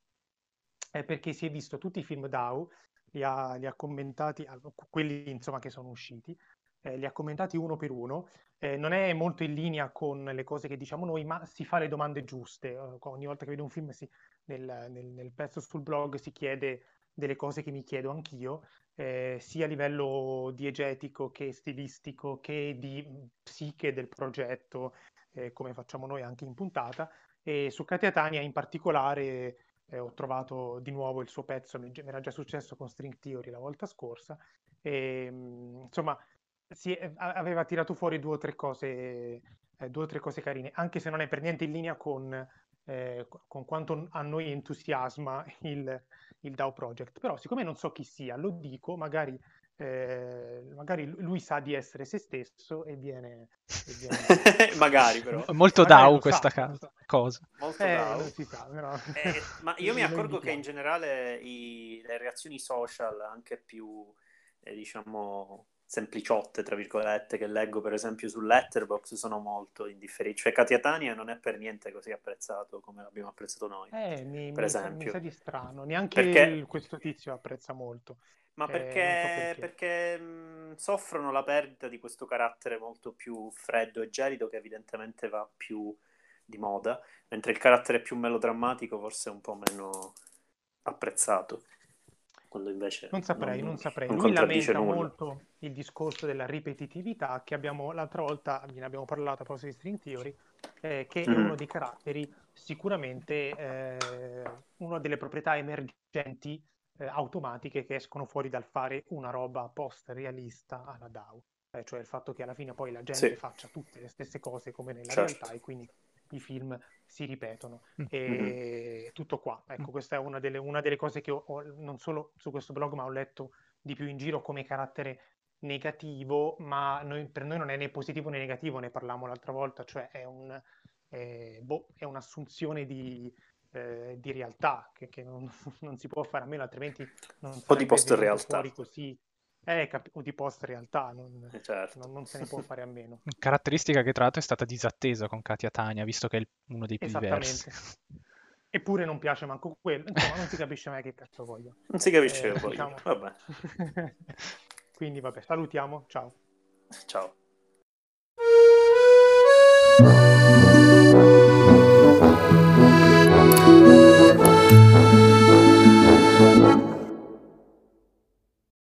è perché si è visto tutti i film DAO, li ha, li ha commentati, quelli insomma che sono usciti, eh, li ha commentati uno per uno. Eh, non è molto in linea con le cose che diciamo noi, ma si fa le domande giuste. Uh, ogni volta che vedo un film, si, nel, nel, nel, pezzo sul blog si chiede delle cose che mi chiedo anch'io, eh, sia a livello diegetico che stilistico che di psiche del progetto, eh, come facciamo noi anche in puntata. E su Katia Tania in particolare eh, ho trovato di nuovo il suo pezzo, mi, mi, era già successo con String Theory la volta scorsa, e, mh, insomma si, aveva tirato fuori due o tre cose, eh, due o tre cose carine, anche se non è per niente in linea con, eh, con quanto a noi entusiasma il, il DAO Project. Però siccome non so chi sia, lo dico, magari eh, magari lui sa di essere se stesso e viene... E viene... [laughs] [laughs] magari però. Molto magari DAO questa sa, ca- cosa. Molto eh, DAO. Sa, però... eh, [laughs] ma io mi accorgo che in generale i, le reazioni social, anche più, eh, diciamo, sempliciotte, tra virgolette, che leggo per esempio su Letterboxd sono molto indifferenti. Cioè Katia Tania non è per niente così apprezzato come l'abbiamo apprezzato noi, eh, mi, per mi esempio. Sa, mi sa di strano, neanche perché... il, questo tizio apprezza molto. Ma perché, eh, perché. perché mh, soffrono la perdita di questo carattere molto più freddo e gelido che evidentemente va più di moda, mentre il carattere più melodrammatico forse è un po' meno apprezzato. Quando invece non saprei, non, non saprei. Non Lui lamenta nulla. molto il discorso della ripetitività che abbiamo l'altra volta, ne abbiamo parlato a proposito di String Theory, eh, che mm. è uno dei caratteri sicuramente eh, una delle proprietà emergenti eh, automatiche che escono fuori dal fare una roba post-realista alla DAO. Eh, cioè il fatto che alla fine poi la gente sì. faccia tutte le stesse cose come nella certo. realtà e quindi i film si ripetono. Mm. E mm-hmm. tutto qua. Ecco, mm. questa è una delle, una delle cose che ho, ho, non solo su questo blog, ma ho letto di più in giro come carattere negativo, ma noi, per noi non è né positivo né negativo, ne parlavamo l'altra volta, cioè è, un, eh, boh, è un'assunzione di, eh, di realtà, che, che non, [laughs] non, si può fare a meno, altrimenti non un po' di post realtà. Così. Eh, cap- o di post realtà, non, eh, certo. non, non, se ne può [laughs] fare a meno. Caratteristica che tra l'altro è stata disattesa con Katia Tania, visto che è uno dei più diversi. [laughs] Eppure non piace manco quello, insomma non si capisce mai che cazzo voglio. Non si capisce eh, voglio, diciamo... vabbè. Quindi vabbè, salutiamo, ciao. Ciao.